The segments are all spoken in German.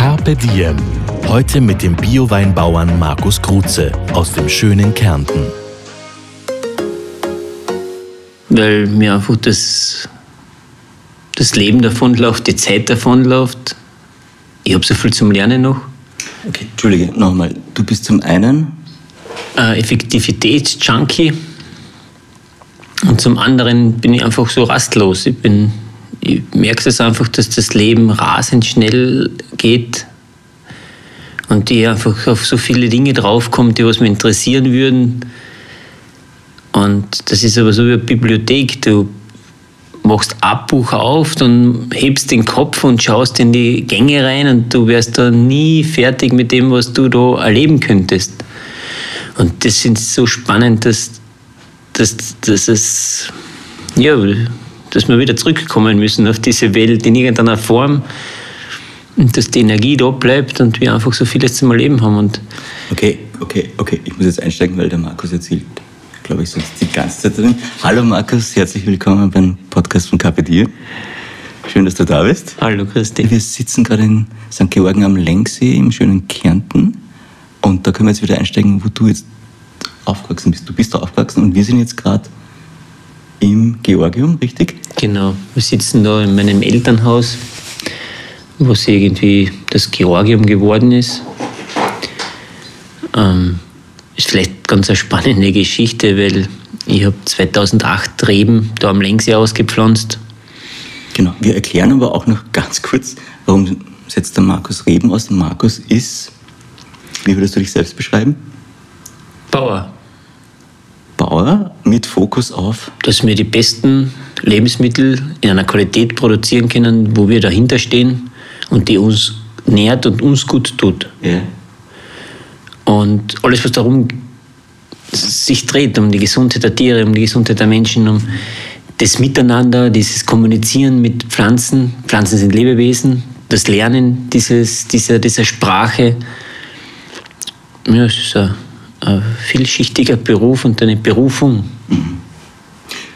Carpe Diem. Heute mit dem Bioweinbauern Markus Kruze aus dem schönen Kärnten. Weil mir einfach das, das Leben davonläuft, die Zeit davonläuft. Ich habe so viel zum Lernen noch. Okay, Entschuldige, nochmal. Du bist zum einen Äh, Effektivitätsjunkie und zum anderen bin ich einfach so rastlos. Ich, bin, merke es einfach, dass das Leben rasend schnell geht und ich einfach auf so viele Dinge draufkomme, die was mich interessieren würden. Und das ist aber so wie eine Bibliothek. Du machst ein Buch auf, dann hebst den Kopf und schaust in die Gänge rein und du wärst da nie fertig mit dem, was du da erleben könntest. Und das ist so spannend, dass, dass, dass es, ja, dass wir wieder zurückkommen müssen auf diese Welt in irgendeiner Form und dass die Energie da bleibt und wir einfach so vieles zum Erleben haben. Und Okay, okay, okay. Ich muss jetzt einsteigen, weil der Markus erzählt, glaube ich, sonst die ganze Zeit drin. Hallo Markus, herzlich willkommen beim Podcast von Diem. Schön, dass du da bist. hallo Christi. Wir sitzen gerade in St. Georgen am Lenksee im schönen Kärnten. Und da können wir jetzt wieder einsteigen, wo du jetzt aufgewachsen bist. Du bist da aufgewachsen und wir sind jetzt gerade im Georgium, richtig? Genau, wir sitzen da in meinem Elternhaus, was irgendwie das Georgium geworden ist. Ähm, ist vielleicht ganz eine spannende Geschichte, weil ich habe 2008 Reben da am Längsee ausgepflanzt. Genau. Wir erklären aber auch noch ganz kurz, warum setzt der Markus Reben aus. Markus ist, wie würdest du dich selbst beschreiben? Bauer, Bauer mit Fokus auf. dass wir die besten Lebensmittel in einer Qualität produzieren können, wo wir dahinter stehen und die uns nährt und uns gut tut. Ja. Und alles, was darum sich dreht, um die Gesundheit der Tiere, um die Gesundheit der Menschen, um das Miteinander, dieses Kommunizieren mit Pflanzen. Pflanzen sind Lebewesen, das Lernen dieses, dieser, dieser Sprache. Ja, es ist ein vielschichtiger Beruf und eine Berufung.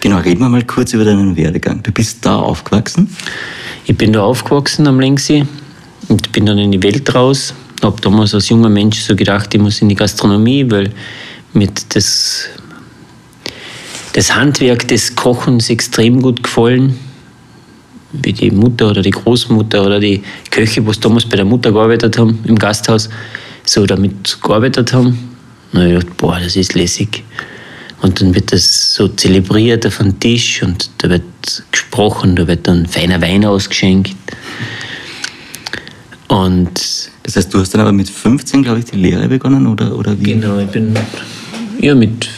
Genau, reden wir mal kurz über deinen Werdegang. Du bist da aufgewachsen. Ich bin da aufgewachsen am Längsee und bin dann in die Welt raus. Habe damals als junger Mensch so gedacht, ich muss in die Gastronomie, weil mit das, das Handwerk des Kochens extrem gut gefallen. Wie die Mutter oder die Großmutter oder die Köche, was damals bei der Mutter gearbeitet haben im Gasthaus, so damit gearbeitet haben. Na, ich dachte, boah, das ist lässig. Und dann wird das so zelebriert auf dem Tisch und da wird gesprochen, da wird dann feiner Wein ausgeschenkt. Und Das heißt, du hast dann aber mit 15, glaube ich, die Lehre begonnen, oder, oder wie? genau, ich bin, ja, mit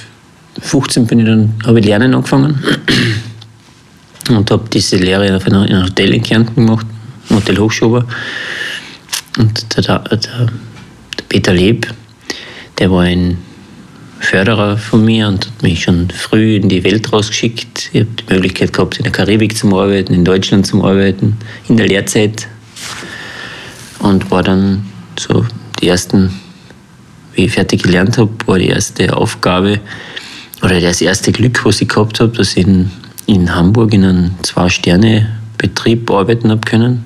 15 bin ich dann, habe ich Lernen angefangen und habe diese Lehre auf einem Hotel in Kärnten gemacht, im Hotel Hochschober. Und der, der, der Peter Leb, der war ein Förderer von mir und hat mich schon früh in die Welt rausgeschickt. Ich habe die Möglichkeit gehabt, in der Karibik zu arbeiten, in Deutschland zu arbeiten, in der Lehrzeit. Und war dann so die ersten, wie ich fertig gelernt habe, war die erste Aufgabe oder das erste Glück, was ich gehabt habe, dass ich in, in Hamburg in einem Zwei-Sterne-Betrieb arbeiten habe können.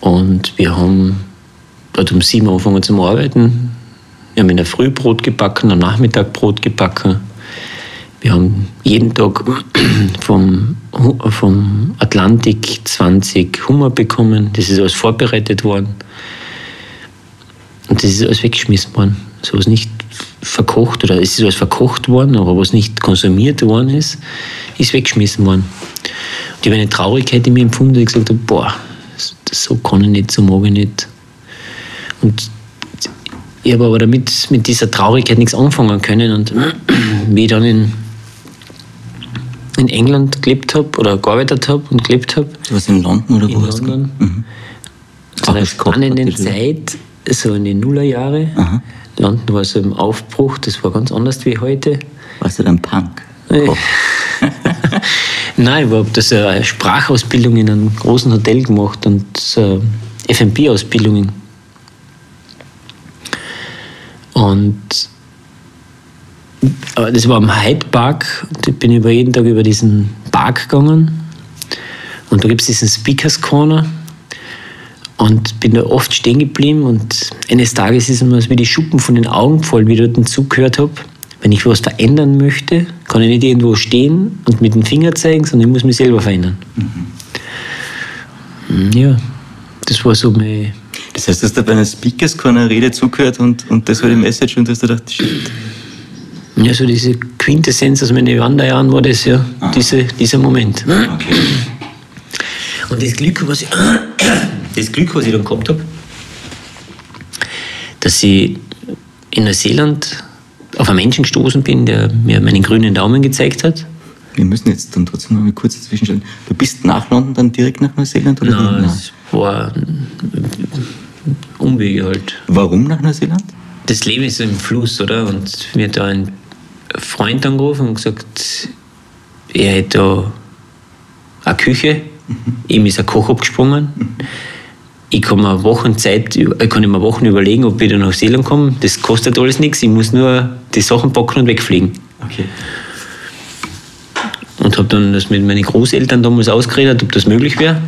Und wir haben dort um sieben angefangen zu arbeiten. Wir haben in der Früh Brot gebacken, am Nachmittag Brot gebacken. Wir haben jeden Tag vom, vom Atlantik 20 Hummer bekommen. Das ist alles vorbereitet worden. Und das ist alles weggeschmissen worden. So was nicht verkocht oder es ist alles verkocht worden, aber was nicht konsumiert worden ist, ist weggeschmissen worden. Und ich habe eine Traurigkeit in mir empfunden, dass ich gesagt habe, boah, so kann ich nicht, so mag ich nicht. Und ich habe aber damit, mit dieser Traurigkeit nichts anfangen können. Und wie ich dann in, in England gelebt habe oder gearbeitet habe und gelebt habe, Du warst in London oder wo in hast du? London, Mhm. zu einer spannenden. Zeit so in den Nullerjahre. London war so im Aufbruch, das war ganz anders wie heute. Warst du dann Punk? Oh. Nein, ich habe das eine Sprachausbildung in einem großen Hotel gemacht und so FMP-Ausbildungen. Und aber das war am Hyde Park. Da bin ich über jeden Tag über diesen Park gegangen. Und da gibt es diesen Speakers Corner. Und bin da oft stehen geblieben. Und eines Tages ist mir wie die Schuppen von den Augen gefallen, wie ich dort zugehört habe. Wenn ich was verändern möchte, kann ich nicht irgendwo stehen und mit dem Finger zeigen, sondern ich muss mich selber verändern. Mhm. Ja, das war so mein. Das heißt, du hast da bei einer Speakers Corner Rede zugehört und, und das war die Message und du hast gedacht, shit. Ja, so diese Quintessenz aus meinen Wanderjahren war das ja, diese, dieser Moment. Okay. Und das Glück, was ich, das Glück, was ich dann gehabt habe, dass ich in Neuseeland auf einen Menschen gestoßen bin, der mir meinen grünen Daumen gezeigt hat. Wir müssen jetzt dann trotzdem noch mal kurz dazwischenstellen. Du bist nach London dann direkt nach Neuseeland oder wie? es war Umwege halt. Warum nach Neuseeland? Das Leben ist so im Fluss, oder? Und mir hat da ein Freund angerufen und gesagt, er hätte da eine Küche, ihm ist ein Koch abgesprungen. Ich kann mir Wochen Zeit, ich kann mir Wochen überlegen, ob ich da nach Seeland komme. Das kostet alles nichts, ich muss nur die Sachen packen und wegfliegen. Okay. Und habe dann das mit meinen Großeltern damals ausgeredet, ob das möglich wäre.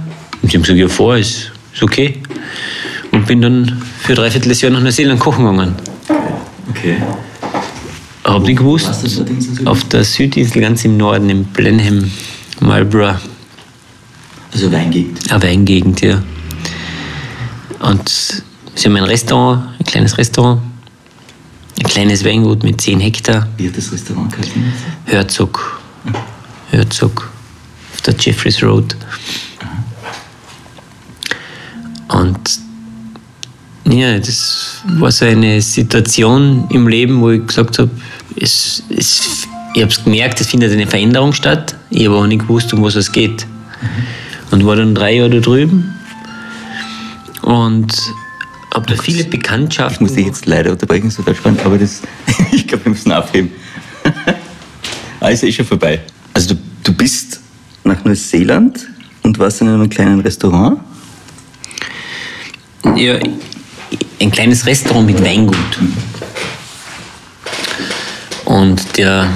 Und sie haben gesagt, ja, vor, ist, ist okay. Und bin dann für ein Dreivierteljahr nach Neuseeland kochen gegangen. Okay. Hab nicht gewusst, so? auf der Südinsel ganz im Norden, in Blenheim, Marlborough, Also Weingegend. eine Weingegend, ja. Und sie haben ein Restaurant, ein kleines Restaurant, ein kleines Weingut mit 10 Hektar, Wie hat das Restaurant geheißen? Herzog, Herzog, auf der Jeffreys Road. Und ja, das war so eine Situation im Leben, wo ich gesagt habe, es, es, ich habe es gemerkt, es findet eine Veränderung statt. Ich habe auch nicht gewusst, um was es geht. Und war dann drei Jahre da drüben und habe da viele Ich Bekanntschaften. muss dich jetzt leider unterbrechen, so spannend, aber das, ich glaube, wir müssen aufheben. Also ist schon vorbei. Also du, du bist nach Neuseeland und warst in einem kleinen Restaurant. Ja, ein kleines Restaurant mit Weingut. Und der,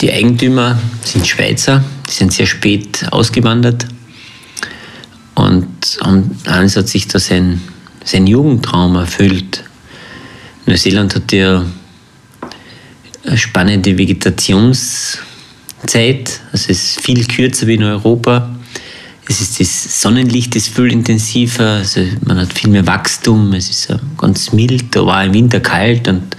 die Eigentümer sind Schweizer, die sind sehr spät ausgewandert. Und haben- Hans hat sich da sein, sein Jugendtraum erfüllt. Neuseeland hat ja eine spannende Vegetationszeit. Also es ist viel kürzer wie in Europa. Es ist das Sonnenlicht ist viel intensiver, also man hat viel mehr Wachstum, es ist äh, ganz mild, da war im Winter kalt und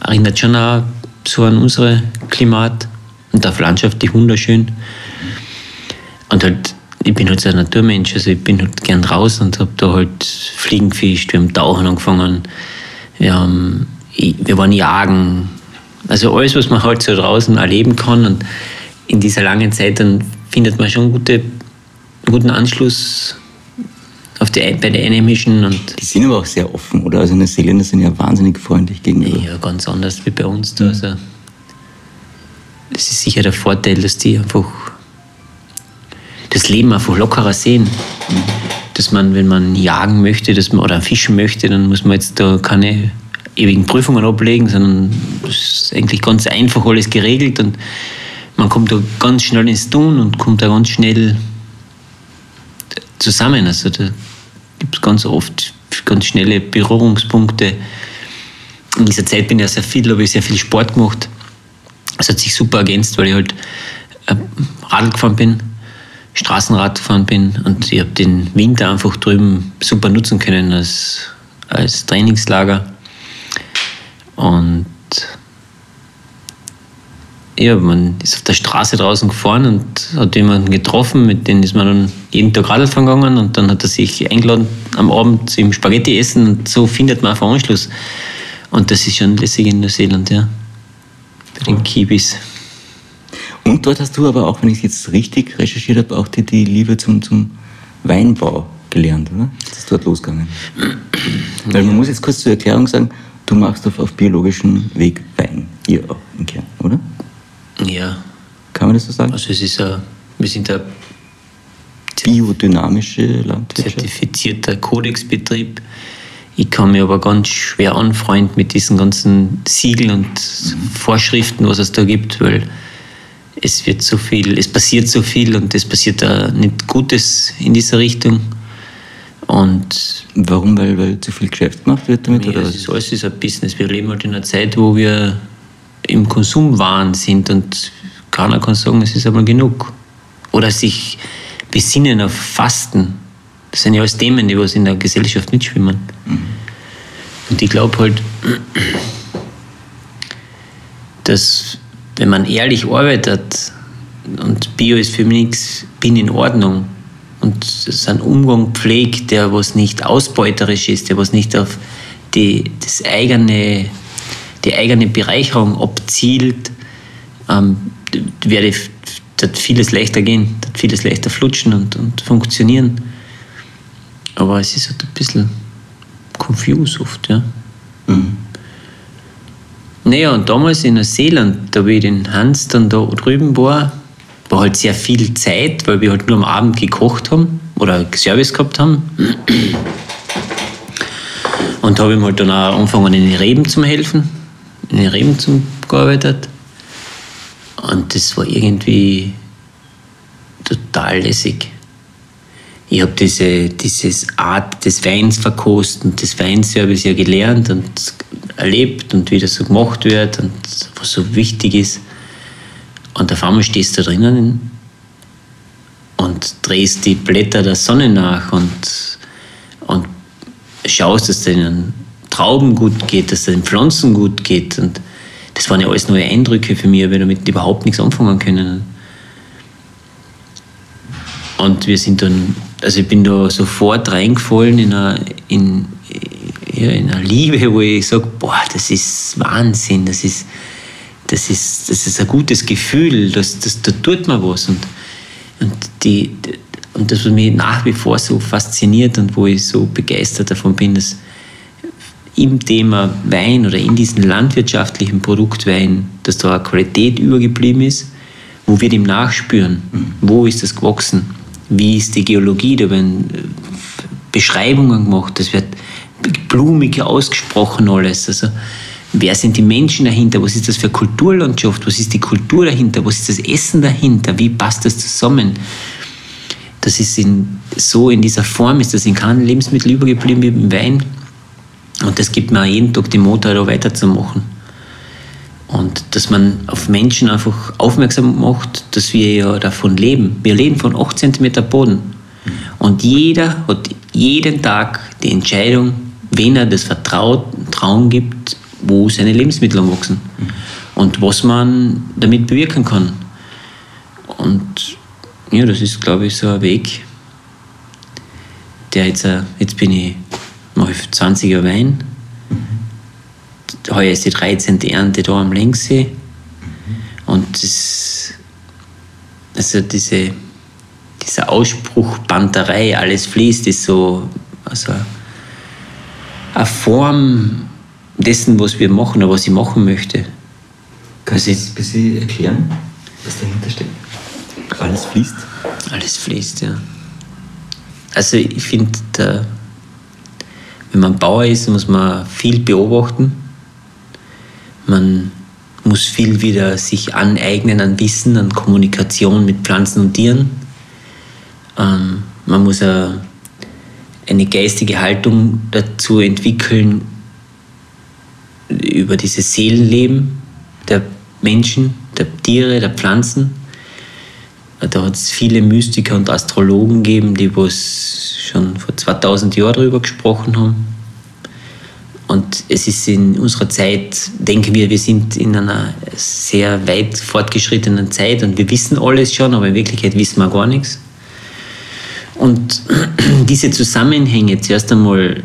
erinnert schon auch so an unser Klimat und auch landschaftlich wunderschön. Und halt, ich bin halt so ein Naturmensch, also ich bin halt gern draußen und habe da halt Fliegen gefischt, wir haben Tauchen angefangen, wir, haben, wir waren jagen, also alles, was man halt so draußen erleben kann und in dieser langen Zeit, dann findet man schon gute, guten Anschluss auf die, bei den Einheimischen und Die sind aber auch sehr offen, oder? Also Neuseeländer sind ja wahnsinnig freundlich gegenüber. ja, ganz anders wie bei uns da. Also, das ist sicher der Vorteil, dass die einfach das Leben einfach lockerer sehen. Dass man, wenn man jagen möchte dass man, oder fischen möchte, dann muss man jetzt da keine ewigen Prüfungen ablegen, sondern das ist eigentlich ganz einfach alles geregelt und man kommt da ganz schnell ins Tun und kommt da ganz schnell zusammen. Also da gibt es ganz oft ganz schnelle Berührungspunkte. In dieser Zeit bin ich ja sehr viel, habe ich sehr viel Sport gemacht. Es hat sich super ergänzt, weil ich halt äh, Radl gefahren bin, Straßenrad gefahren bin und ich habe den Winter einfach drüben super nutzen können als, als Trainingslager. Und ja, man ist auf der Straße draußen gefahren und hat jemanden getroffen, mit dem ist man dann jeden Tag Radl fahren gegangen und dann hat er sich eingeladen am Abend zum Spaghetti essen und so findet man einfach Anschluss. Und das ist schon lässig in Neuseeland, ja. Bei den Kiwis. Und dort hast du aber auch, wenn ich es jetzt richtig recherchiert habe, auch die, die Liebe zum, zum Weinbau gelernt, oder? Das ist dort losgegangen. Weil man muss jetzt kurz zur Erklärung sagen, du machst auf, auf biologischen Weg Wein hier auch in Kern, oder? Ja, Kann man das so sagen? also es ist ein, wir sind ein Biodynamische Landwirtschaft. zertifizierter Kodexbetrieb. Ich kann mich aber ganz schwer anfreunden mit diesen ganzen Siegeln und Vorschriften, was es da gibt, weil es wird so viel, es passiert so viel und es passiert da nicht Gutes in dieser Richtung. Und Warum? Weil, weil zu viel Geschäft gemacht wird damit? ja, oder es ist alles ist ein Business. Wir leben halt in einer Zeit, wo wir im Konsumwahn sind und keiner kann sagen, es ist einmal genug. Oder sich besinnen auf Fasten. Das sind ja alles Themen, die was in der Gesellschaft mitschwimmen. Und ich glaube halt, dass wenn man ehrlich arbeitet und Bio ist für mich nichts, bin in Ordnung und es einen Umgang pflegt, der was nicht ausbeuterisch ist, der was nicht auf die, das eigene, die eigene Bereicherung abzielt, ähm, werde wird vieles leichter gehen, wird vieles leichter flutschen und, und funktionieren. Aber es ist halt ein bisschen confused oft, ja. Mhm. Naja, und damals in Neuseeland, da wie ich den Hans dann da drüben war, war halt sehr viel Zeit, weil wir halt nur am Abend gekocht haben oder Service gehabt haben. Und habe ich halt dann auch angefangen, in den Reben zu helfen, in den Reben zu gearbeitet. Und das war irgendwie total lässig. Ich habe diese dieses Art des Weins verkosten, des Weinservice ja gelernt und erlebt und wie das so gemacht wird und was so wichtig ist. Und auf einmal stehst du drinnen und drehst die Blätter der Sonne nach und, und schaust, es den Trauben gut geht, dass es den Pflanzen gut geht. Und das waren ja alles neue Eindrücke für mich, ich habe damit überhaupt nichts anfangen können. Und wir sind dann, also ich bin da sofort reingefallen in eine, in, ja, in eine Liebe, wo ich sage, boah, das ist Wahnsinn, das ist, das ist, das ist ein gutes Gefühl, das, das, da tut man was. Und, und, die, und das, was mich nach wie vor so fasziniert und wo ich so begeistert davon bin, dass im Thema Wein oder in diesem landwirtschaftlichen Produkt Wein, dass da eine Qualität übergeblieben ist, wo wir dem nachspüren. Wo ist das gewachsen? Wie ist die Geologie? Da werden äh, Beschreibungen gemacht, das wird blumig ausgesprochen alles. Also, wer sind die Menschen dahinter? Was ist das für eine Kulturlandschaft? Was ist die Kultur dahinter? Was ist das Essen dahinter? Wie passt das zusammen? Das ist in, so in dieser Form, ist das in keinem Lebensmittel übergeblieben wie im Wein. Und das gibt mir jeden Tag die Motor, da weiterzumachen. Und dass man auf Menschen einfach aufmerksam macht, dass wir ja davon leben. Wir leben von 8 cm Boden. Und jeder hat jeden Tag die Entscheidung, wen er das Vertrauen gibt, wo seine Lebensmittel anwachsen. Und was man damit bewirken kann. Und ja, das ist, glaube ich, so ein Weg, der jetzt, äh, jetzt bin ich, mache ich 20er Wein. Heuer ist die 13. Ernte da am Längsee. Und das, also diese, dieser Ausspruch Banterei, alles fließt, ist so also eine Form dessen, was wir machen oder was ich machen möchte. Kannst du das ein bisschen erklären, was dahinter steckt? Alles fließt? Alles fließt, ja. Also ich finde, wenn man Bauer ist, muss man viel beobachten. Man muss viel wieder sich aneignen an Wissen, an Kommunikation mit Pflanzen und Tieren. Ähm, man muss äh, eine geistige Haltung dazu entwickeln über dieses Seelenleben der Menschen, der Tiere, der Pflanzen. Da hat es viele Mystiker und Astrologen gegeben, die was schon vor 2000 Jahren darüber gesprochen haben. Und es ist in unserer Zeit, denken wir, wir sind in einer sehr weit fortgeschrittenen Zeit und wir wissen alles schon, aber in Wirklichkeit wissen wir gar nichts. Und diese Zusammenhänge zuerst einmal,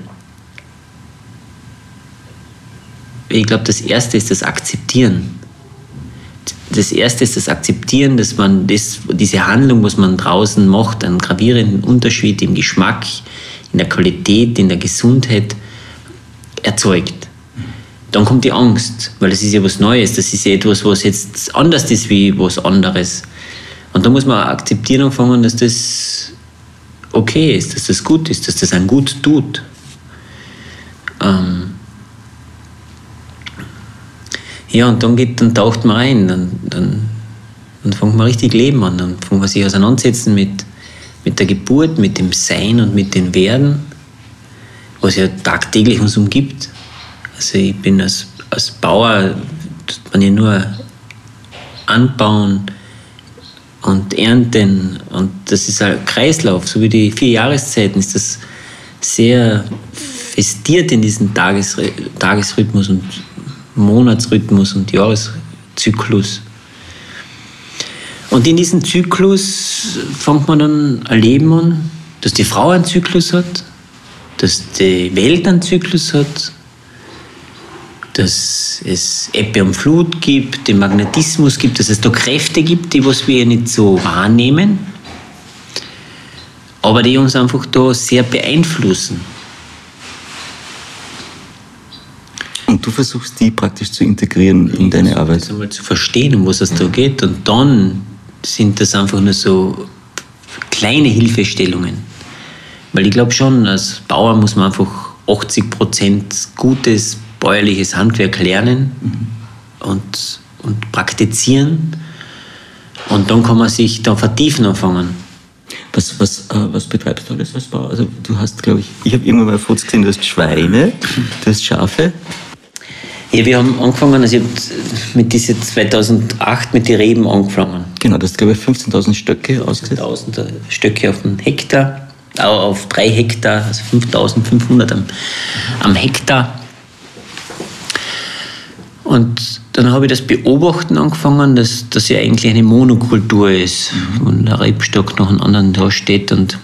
ich glaube, das Erste ist das Akzeptieren. Das Erste ist das Akzeptieren, dass man das, diese Handlung, was man draußen macht, einen gravierenden Unterschied im Geschmack, in der Qualität, in der Gesundheit, erzeugt. Dann kommt die Angst, weil das ist ja was Neues, das ist ja etwas, was jetzt anders ist wie was anderes. Und da muss man akzeptieren anfangen, dass das okay ist, dass das gut ist, dass das einem gut tut. Ähm ja, und dann, geht, dann taucht man ein, dann, dann, dann fängt man richtig Leben an, dann fängt man sich auseinandersetzen mit, mit der Geburt, mit dem Sein und mit dem Werden, was ja tagtäglich uns umgibt. Also ich bin als, als Bauer, man ja nur anbauen und ernten. Und das ist ein Kreislauf, so wie die vier Jahreszeiten ist das sehr festiert in diesen Tages, Tagesrhythmus und Monatsrhythmus und Jahreszyklus. Und in diesem Zyklus fängt man dann ein Leben an, dass die Frau einen Zyklus hat, dass die Welt einen Zyklus hat, dass es Ebbe und Flut gibt, den Magnetismus gibt, dass es da Kräfte gibt, die was wir nicht so wahrnehmen, aber die uns einfach da sehr beeinflussen. Und du versuchst die praktisch zu integrieren in deine Arbeit. Das einmal zu verstehen, um was es da geht. Und dann sind das einfach nur so kleine Hilfestellungen. Weil ich glaube schon, als Bauer muss man einfach 80 Prozent gutes bäuerliches Handwerk lernen mhm. und, und praktizieren. Und dann kann man sich da vertiefen anfangen. Was, was, äh, was betreibst du alles als Bauer? Also du hast, glaube ich, ich habe irgendwann mal Fotos gesehen, du hast Schweine, du hast Schafe. Ja, wir haben angefangen, also ich habe mit diese 2008 mit den Reben angefangen. Genau, das glaube ich 15.000 Stöcke ausgesetzt. 15.000 Stöcke auf einen Hektar, auf drei Hektar, also 5.500 am, am Hektar. Und dann habe ich das Beobachten angefangen, dass das ja eigentlich eine Monokultur ist, mhm. und ein Rebstock nach einem anderen da steht und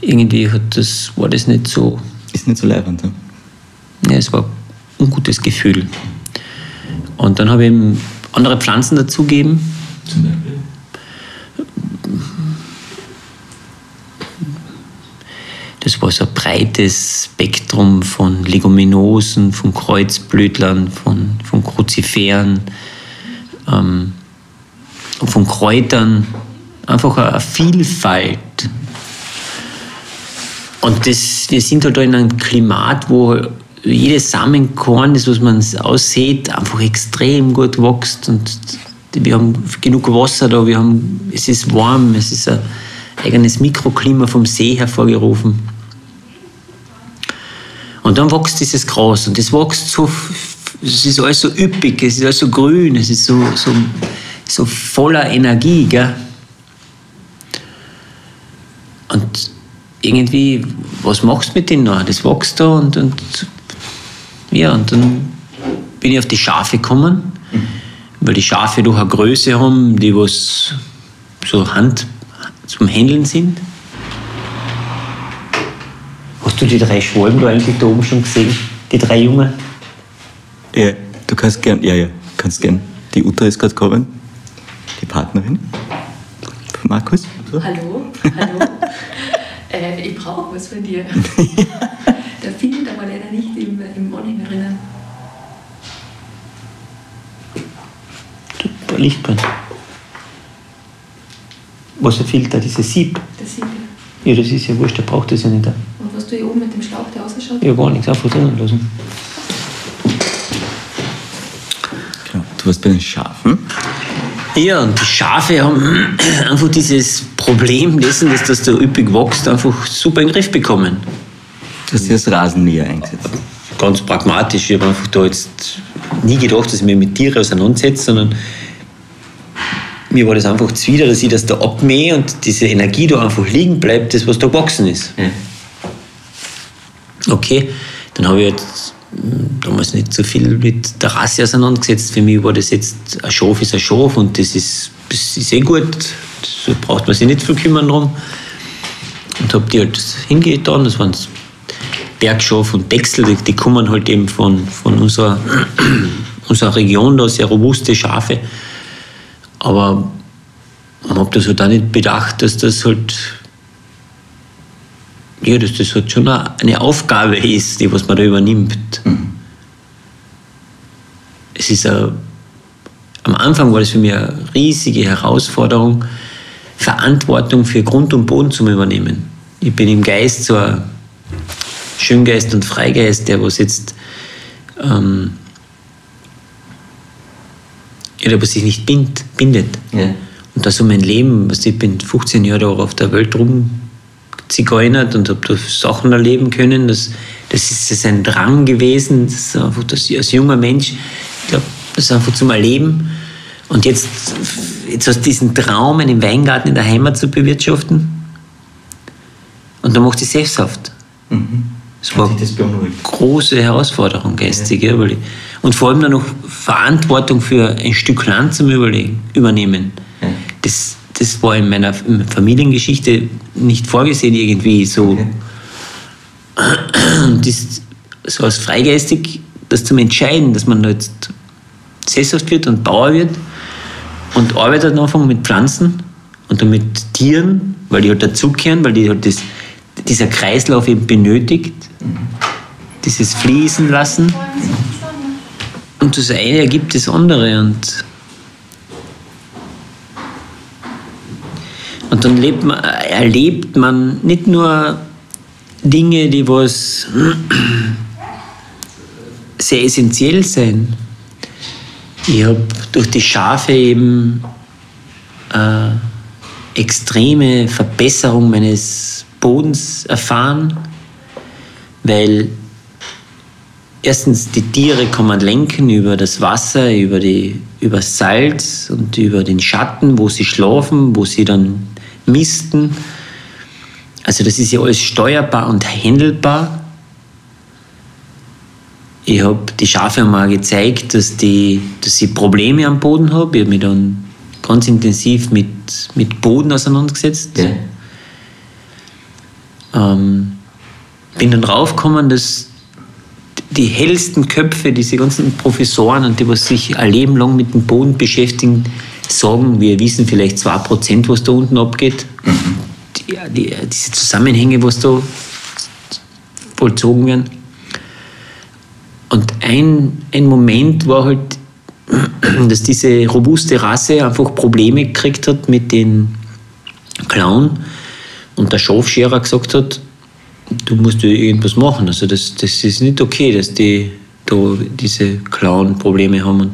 irgendwie hat das, war das nicht so. Ist nicht so leibend, ja? Ja, es war ungutes Gefühl. Und dann habe ich ihm andere Pflanzen dazugegeben. Zum Beispiel? Das war so ein breites Spektrum von Leguminosen, von Kreuzblütlern, von, von Kruziferen, ähm, von Kräutern. Einfach eine Vielfalt. Und das, wir sind halt da in einem Klimat, wo jedes Samenkorn, das was man aussieht, einfach extrem gut wächst und wir haben genug Wasser da, wir haben, es ist warm, es ist ein eigenes Mikroklima vom See hervorgerufen. Und dann wächst dieses Gras und es wächst so, es ist alles so üppig, es ist alles so grün, es ist so, so, so voller Energie. Gell? Und irgendwie, was machst du mit denen noch? Das wächst da und, und ja, und dann bin ich auf die Schafe gekommen, weil die Schafe doch eine Größe haben, die was so Hand zum Händeln sind. Hast du die drei Schwalben da eigentlich da oben schon gesehen? Die drei Jungen? Ja, du kannst gern, ja, ja, kannst gern. Die Uta ist gerade gekommen, die Partnerin von Markus. So. Hallo, hallo. äh, ich brauche was von dir. Der findet aber leider nicht im, im Anhänger drinnen. Der Lichtbrenn. Was fehlt da? Dieses Sieb? Das Sieb, ja. Ja, das ist ja wurscht, der braucht das ja nicht. Und was du hier oben mit dem Schlauch, der ausschaut? Ja, gar nichts, einfach drinnen lassen. Genau. Du warst bei den Schafen. Ja, und die Schafe haben einfach dieses Problem dessen, dass das da üppig wächst, einfach super in den Griff bekommen. Du hast dir das Rasenmäher eingesetzt? Ganz pragmatisch. Ich habe einfach da jetzt nie gedacht, dass ich mich mit Tieren auseinandersetze, sondern mir war das einfach zuwider, dass ich das da abmähe und diese Energie da einfach liegen bleibt, das was da gewachsen ist. Ja. Okay, dann habe ich jetzt hm, damals nicht so viel mit der Rasse auseinandergesetzt. Für mich war das jetzt, ein Schaf ist ein Schaf und das ist, das ist eh gut. Da braucht man sich nicht viel kümmern drum. Und habe die halt hingetan. Das waren Bergschaf und Dechsel, die, die kommen halt eben von, von unserer, unserer Region da, sehr robuste Schafe. Aber man hat das halt auch nicht bedacht, dass das halt ja, dass das halt schon eine Aufgabe ist, die was man da übernimmt. Mhm. Es ist a, am Anfang war das für mich eine riesige Herausforderung, Verantwortung für Grund und Boden zu übernehmen. Ich bin im Geist so ein Schöngeist und Freigeist, der was jetzt ähm, ja, was sich nicht bind, bindet. Ja. Und das so mein Leben, was ich bin 15 Jahre auf der Welt rum zigeunert und habe da Sachen erleben können. Das, das ist das ein Drang gewesen, das ist einfach, das, als junger Mensch, ich glaube, das ist einfach zum Erleben. Und jetzt, jetzt aus diesem Traum, einen Weingarten in der Heimat zu bewirtschaften, und dann macht ich Selbsthaft. Mhm. Das war eine große Herausforderung geistig. Ja. Und vor allem dann noch Verantwortung für ein Stück Land zum Überlegen, übernehmen. Ja. Das, das war in meiner Familiengeschichte nicht vorgesehen irgendwie so. Okay. Das, so als freigeistig, das zum Entscheiden, dass man jetzt sesshaft wird und Bauer wird und arbeitet am mit Pflanzen und dann mit Tieren, weil die halt dazugehören, weil die halt das, dieser Kreislauf eben benötigt, dieses Fließen lassen. Und das eine ergibt das andere und Und dann lebt man, erlebt man nicht nur Dinge, die was sehr essentiell sind. Ich habe durch die Schafe eben äh, extreme Verbesserung meines Bodens erfahren, weil erstens die Tiere kann man lenken über das Wasser, über, die, über Salz und über den Schatten, wo sie schlafen, wo sie dann misten. Also das ist ja alles steuerbar und handelbar. Ich habe die Schafe mal gezeigt, dass, die, dass ich Probleme am Boden habe. Ich habe mich dann ganz intensiv mit, mit Boden auseinandergesetzt. Ja. Ähm, bin dann draufgekommen, dass die hellsten Köpfe, diese ganzen Professoren und die, was sich ein Leben lang mit dem Boden beschäftigen, sagen, wir wissen vielleicht 2%, was da unten abgeht. Mhm. Die, die, diese Zusammenhänge, was da vollzogen werden. Und ein, ein Moment war halt, dass diese robuste Rasse einfach Probleme gekriegt hat mit den Clown und der Schafscherer gesagt hat, du musst irgendwas machen. Also das, das ist nicht okay, dass die da diese Clown-Probleme haben. Und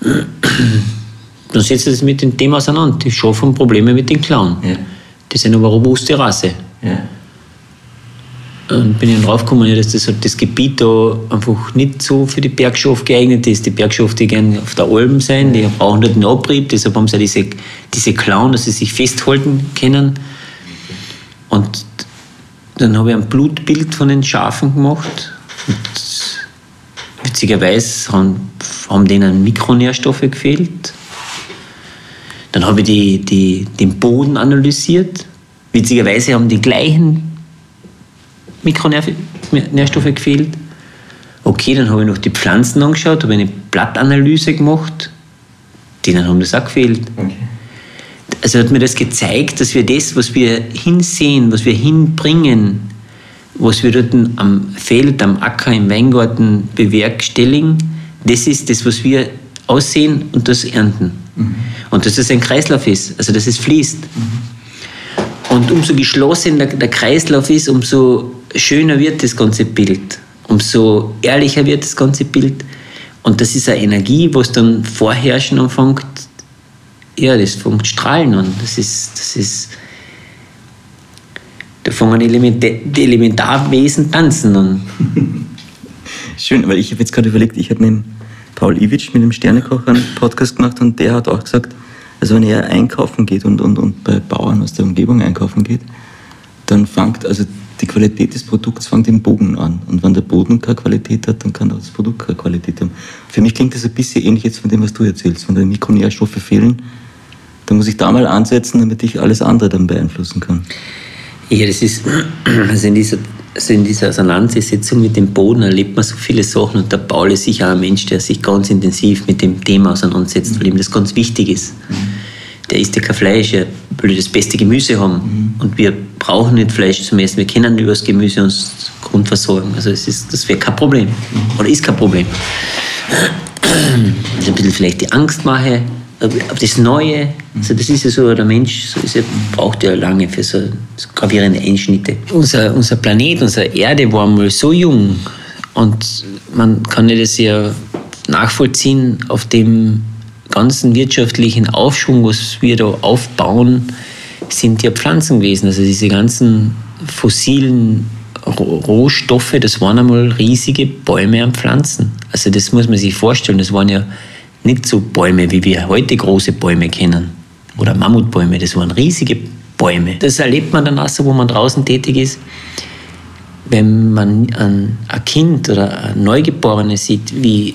dann setzt es mit dem Thema auseinander. Die Schafe haben Probleme mit den Clown. Ja. Die sind aber robuste Rasse. Ja. Und bin ich dann draufgekommen, dass das, halt das Gebiet da einfach nicht so für die Bergschafe geeignet ist. Die Bergschafe, die gerne auf der Alm sein, die brauchen dort einen Abrieb, deshalb haben sie diese, diese Clown, dass sie sich festhalten können. Und dann habe ich ein Blutbild von den Schafen gemacht. Und witzigerweise haben, haben denen Mikronährstoffe gefehlt. Dann habe ich die, die, den Boden analysiert. Witzigerweise haben die gleichen Mikronährstoffe gefehlt. Okay, dann habe ich noch die Pflanzen angeschaut, habe eine Blattanalyse gemacht. Denen haben das auch gefehlt. Okay also hat mir das gezeigt, dass wir das, was wir hinsehen, was wir hinbringen, was wir dort am Feld, am Acker, im Weingarten bewerkstelligen, das ist das, was wir aussehen und das ernten. Mhm. Und dass das ein Kreislauf ist, also dass es fließt. Mhm. Und umso geschlossener der Kreislauf ist, umso schöner wird das ganze Bild, umso ehrlicher wird das ganze Bild. Und das ist eine Energie, was dann vorherrschen anfängt, ja, das fängt strahlen an. Das ist, das ist, da fangen die, Elementarwesen tanzen an. Schön, weil ich habe jetzt gerade überlegt, ich habe mit Paul Iwitsch, mit dem Sternekocher, einen Podcast gemacht und der hat auch gesagt, also wenn er einkaufen geht und, und, und bei Bauern aus der Umgebung einkaufen geht, dann fängt, also die Qualität des Produkts fängt im Boden an. Und wenn der Boden keine Qualität hat, dann kann auch das Produkt keine Qualität haben. Für mich klingt das ein bisschen ähnlich jetzt von dem, was du erzählst. Wenn die Mikronährstoffe fehlen, da muss ich da mal ansetzen, damit ich alles andere dann beeinflussen kann. Ja, das ist, also in dieser, also in dieser Auseinandersetzung mit dem Boden erlebt man so viele Sachen und der Paul ist sicher ein Mensch, der sich ganz intensiv mit dem Thema auseinandersetzt, mhm. weil ihm das ganz wichtig ist. Mhm. Der isst ja kein Fleisch, er will das beste Gemüse haben mhm. und wir brauchen nicht Fleisch zum Essen, wir können über das Gemüse uns grundversorgen. Also es ist, das wäre kein Problem. Oder ist kein Problem. Also ein bisschen vielleicht die Angst mache, auf das Neue. Also das ist ja so, der Mensch so ist ja, braucht ja lange für so, so gravierende Einschnitte. Unser, unser Planet, unsere Erde war mal so jung und man kann das ja nachvollziehen auf dem ganzen wirtschaftlichen Aufschwung, was wir da aufbauen, sind ja Pflanzen gewesen. Also diese ganzen fossilen Rohstoffe, das waren einmal riesige Bäume und Pflanzen. Also das muss man sich vorstellen. Das waren ja nicht so Bäume, wie wir heute große Bäume kennen. Oder Mammutbäume, das waren riesige Bäume. Das erlebt man dann auch so, wo man draußen tätig ist. Wenn man ein, ein Kind oder ein Neugeborene sieht, wie,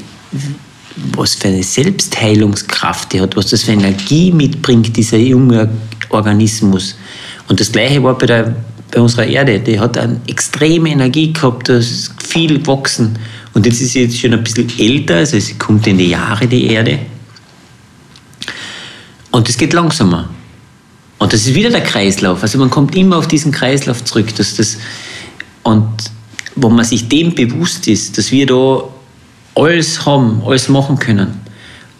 was für eine Selbstheilungskraft die hat, was das für Energie mitbringt, dieser junge Organismus. Und das Gleiche war bei, der, bei unserer Erde. Die hat eine extreme Energie gehabt, da ist viel gewachsen. Und jetzt ist sie jetzt schon ein bisschen älter, also sie kommt in die Jahre, die Erde. Und es geht langsamer. Und das ist wieder der Kreislauf. Also man kommt immer auf diesen Kreislauf zurück. Dass das, und wo man sich dem bewusst ist, dass wir da alles haben, alles machen können.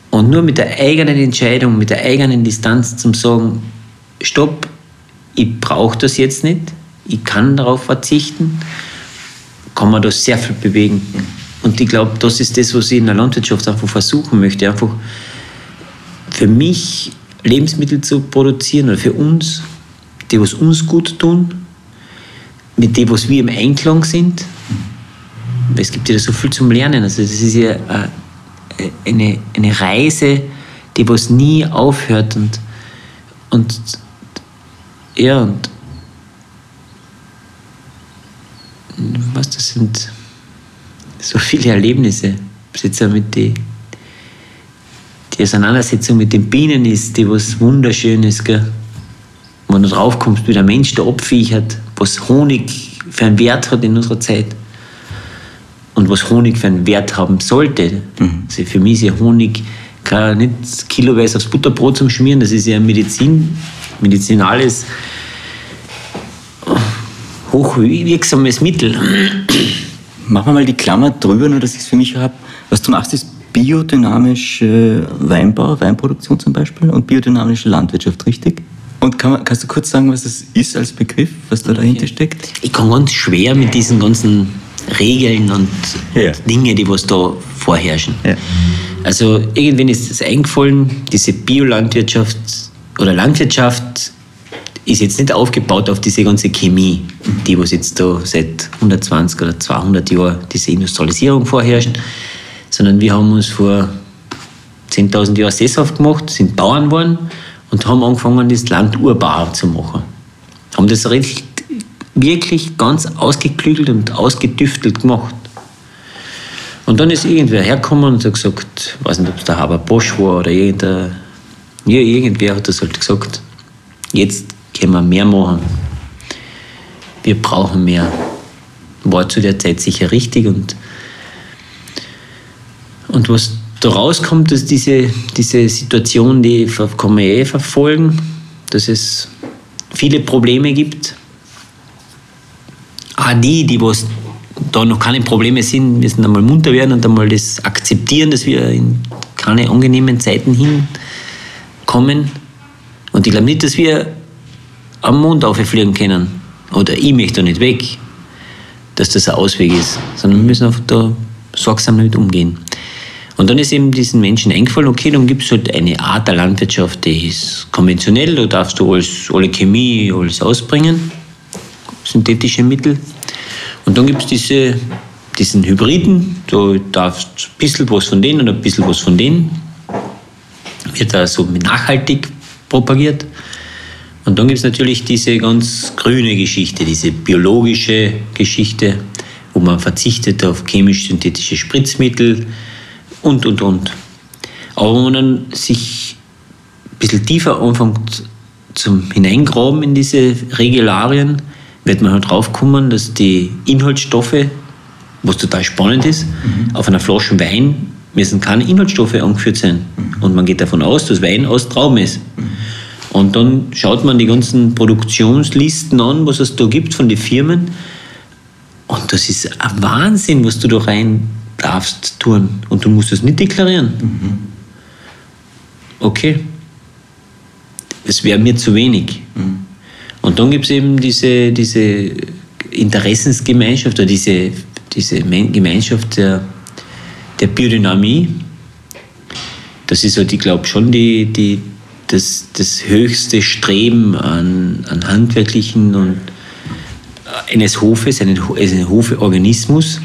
Und nur mit der eigenen Entscheidung, mit der eigenen Distanz zum sagen, stopp, ich brauche das jetzt nicht, ich kann darauf verzichten, kann man da sehr viel bewegen. Und ich glaube, das ist das, was ich in der Landwirtschaft einfach versuchen möchte. Einfach für mich Lebensmittel zu produzieren oder für uns, die, was uns gut tun, mit dem, was wir im Einklang sind. Es gibt ja so viel zum Lernen. Also das ist ja äh, eine, eine Reise, die was nie aufhört. Und, und ja, und was das sind so viele Erlebnisse. Auch mit die, die Auseinandersetzung mit den Bienen ist, die was Wunderschönes, gell? Wenn du drauf kommst, wie der Mensch da abviechert, was Honig für einen Wert hat in unserer Zeit und was Honig für einen Wert haben sollte. Mhm. Also für mich ist ja Honig gar nicht kiloweise aufs Butterbrot zum Schmieren, das ist ja ein Medizin, medizinales, hochwirksames Mittel machen wir mal die Klammer drüber, nur dass ich es für mich habe. Was du machst, ist biodynamische Weinbau, Weinproduktion zum Beispiel und biodynamische Landwirtschaft, richtig? Und kann man, kannst du kurz sagen, was das ist als Begriff, was da dahinter steckt? Ich kann ganz schwer mit diesen ganzen Regeln und ja. Dinge, die was da vorherrschen. Ja. Also irgendwann ist es eingefallen, diese Biolandwirtschaft oder Landwirtschaft ist jetzt nicht aufgebaut auf diese ganze Chemie, die was jetzt da seit 120 oder 200 Jahren diese Industrialisierung vorherrschen, sondern wir haben uns vor 10.000 Jahren sesshaft gemacht, sind Bauern geworden und haben angefangen, das Land urbar zu machen. Haben das wirklich ganz ausgeklügelt und ausgedüftelt gemacht. Und dann ist irgendwer hergekommen und hat gesagt, ich weiß nicht, ob es der Haber Bosch war oder irgendwer, ja, irgendwer hat das halt gesagt, jetzt können wir mehr machen. Wir brauchen mehr. War zu der Zeit sicher richtig und, und was da rauskommt, dass diese, diese Situation, die kann man eh verfolgen, dass es viele Probleme gibt. Auch die, die was da noch keine Probleme sind, müssen einmal munter werden und einmal das akzeptieren, dass wir in keine angenehmen Zeiten hinkommen. Und ich glaube nicht, dass wir am Mond auffliegen können. Oder ich möchte da nicht weg, dass das ein Ausweg ist. Sondern wir müssen da sorgsam damit umgehen. Und dann ist eben diesen Menschen eingefallen, okay, dann gibt es halt eine Art der Landwirtschaft, die ist konventionell, da darfst du alles, alle Chemie, alles ausbringen, synthetische Mittel. Und dann gibt es diese, diesen Hybriden, da darfst ein bisschen was von denen und ein bisschen was von denen. Wird da so nachhaltig propagiert. Und dann gibt es natürlich diese ganz grüne Geschichte, diese biologische Geschichte, wo man verzichtet auf chemisch-synthetische Spritzmittel und, und, und. Aber wenn man dann sich ein bisschen tiefer anfängt zum Hineingraben in diese Regularien, wird man halt draufkommen, dass die Inhaltsstoffe, was total spannend ist, mhm. auf einer Flasche Wein müssen keine Inhaltsstoffe angeführt sein. Mhm. Und man geht davon aus, dass Wein aus Trauben ist. Mhm. Und dann schaut man die ganzen Produktionslisten an, was es da gibt von den Firmen. Und das ist ein Wahnsinn, was du da rein darfst tun. Und du musst das nicht deklarieren. Mhm. Okay. Das wäre mir zu wenig. Mhm. Und dann gibt es eben diese, diese Interessensgemeinschaft oder diese, diese Gemeinschaft der, der Biodynamie. Das ist halt, ich glaube, schon die, die, das, das höchste Streben an, an handwerklichen und eines Hofes, eines, Hofeorganismus.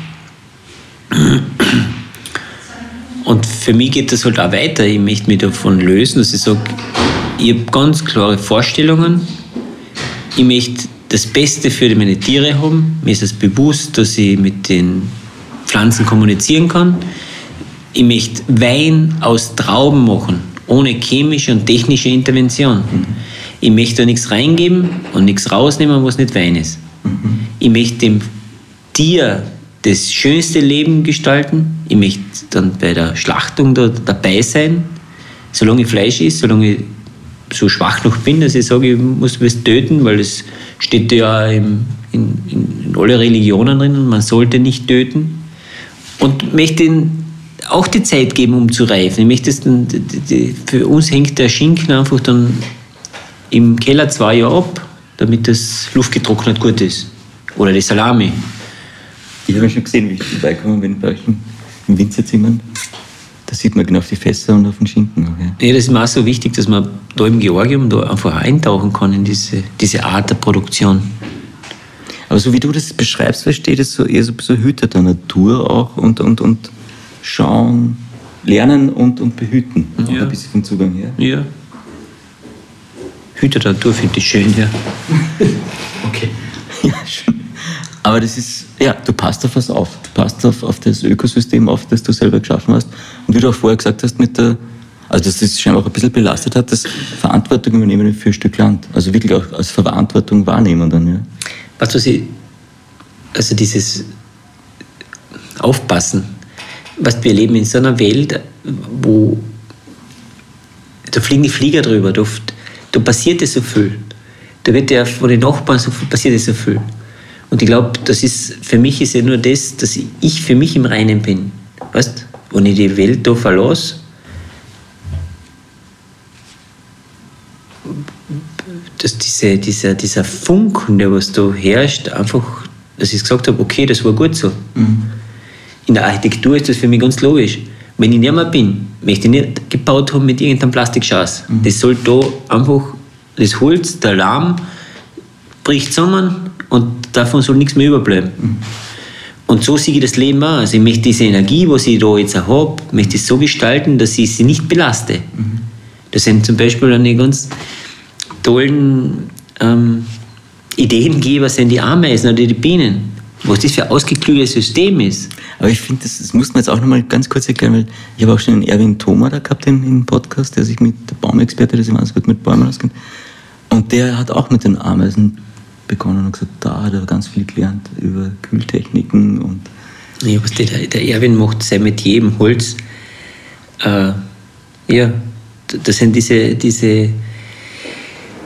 Und für mich geht das halt auch weiter. Ich möchte mich davon lösen, dass ich sage, ich habe ganz klare Vorstellungen. Ich möchte das Beste für meine Tiere haben. Mir ist es bewusst, dass ich mit den Pflanzen kommunizieren kann. Ich möchte Wein aus Trauben machen, ohne chemische und technische Intervention. Mhm. Ich möchte da nichts reingeben und nichts rausnehmen, was nicht Wein ist. Mhm. Ich möchte dem Tier das schönste Leben gestalten. Ich möchte dann bei der Schlachtung da dabei sein, solange Fleisch ist, solange ich so schwach noch bin, dass ich sage, ich muss was töten, weil es steht ja in, in, in alle Religionen drin und man sollte nicht töten. Und möchte ihnen auch die Zeit geben, um zu reifen. Ich möchte dann, die, die, für uns hängt der Schinken einfach dann im Keller zwei Jahre ab, damit das luftgetrocknet gut ist. Oder die Salami. Ich habe schon gesehen, wie ich vorbeikomme, wenn bei euch im Winzerzimmer. Da sieht man genau auf die Fässer und auf den Schinken. Okay. Ja, das ist mir auch so wichtig, dass man da im Georgium da einfach eintauchen kann in diese, diese Art der Produktion. Aber so wie du das beschreibst, versteht es so eher so ein bisschen Hüter der Natur auch und, und, und schauen, lernen und, und behüten. Ja. Ein bisschen vom Zugang her. Ja. Hüter der Natur finde ich schön, ja. okay. Ja, schön. Aber das ist, ja, du passt auf was auf. Du passt auf, auf das Ökosystem auf, das du selber geschaffen hast. Und wie du auch vorher gesagt hast, mit der, also dass das scheinbar auch ein bisschen belastet hat, das Verantwortung übernehmen für ein Stück Land. Also wirklich auch als Verantwortung wahrnehmen dann, ja. Du, was ich, also dieses Aufpassen, was wir leben in so einer Welt, wo da fliegen die Flieger drüber, da, da passiert ja so viel. Da wird ja von den Nachbarn so viel, passiert ja so viel. Und ich glaube, das ist, für mich ist ja nur das, dass ich für mich im Reinen bin. Weißt Wenn ich die Welt da verlasse, dass diese, dieser, dieser Funken, der was da herrscht, einfach, dass ich gesagt habe, okay, das war gut so. Mhm. In der Architektur ist das für mich ganz logisch. Wenn ich nicht mehr bin, möchte ich nicht gebaut haben mit irgendeinem Plastikschatz. Mhm. Das soll da einfach, das Holz, der Lahm bricht zusammen und davon soll nichts mehr überbleiben. Mhm. Und so sehe ich das Leben auch. Also ich möchte diese Energie, was ich da jetzt habe, möchte ich so gestalten, dass ich sie nicht belaste. Mhm. Das sind zum Beispiel eine ganz tollen ähm, Ideengeber sind die Ameisen oder die Bienen. Was das für ein ausgeklügeltes System ist. Aber ich finde, das, das muss man jetzt auch nochmal ganz kurz erklären, weil ich habe auch schon einen Erwin Thoma da gehabt im, im Podcast, der sich mit der Baumexperte, der sich ganz gut mit Bäumen auskennt. Und der hat auch mit den Ameisen begonnen und gesagt, da hat er ganz viel gelernt über Kühltechniken und. Ja, was der, der Erwin macht sein mit jedem Holz. Äh, ja, das sind diese, diese,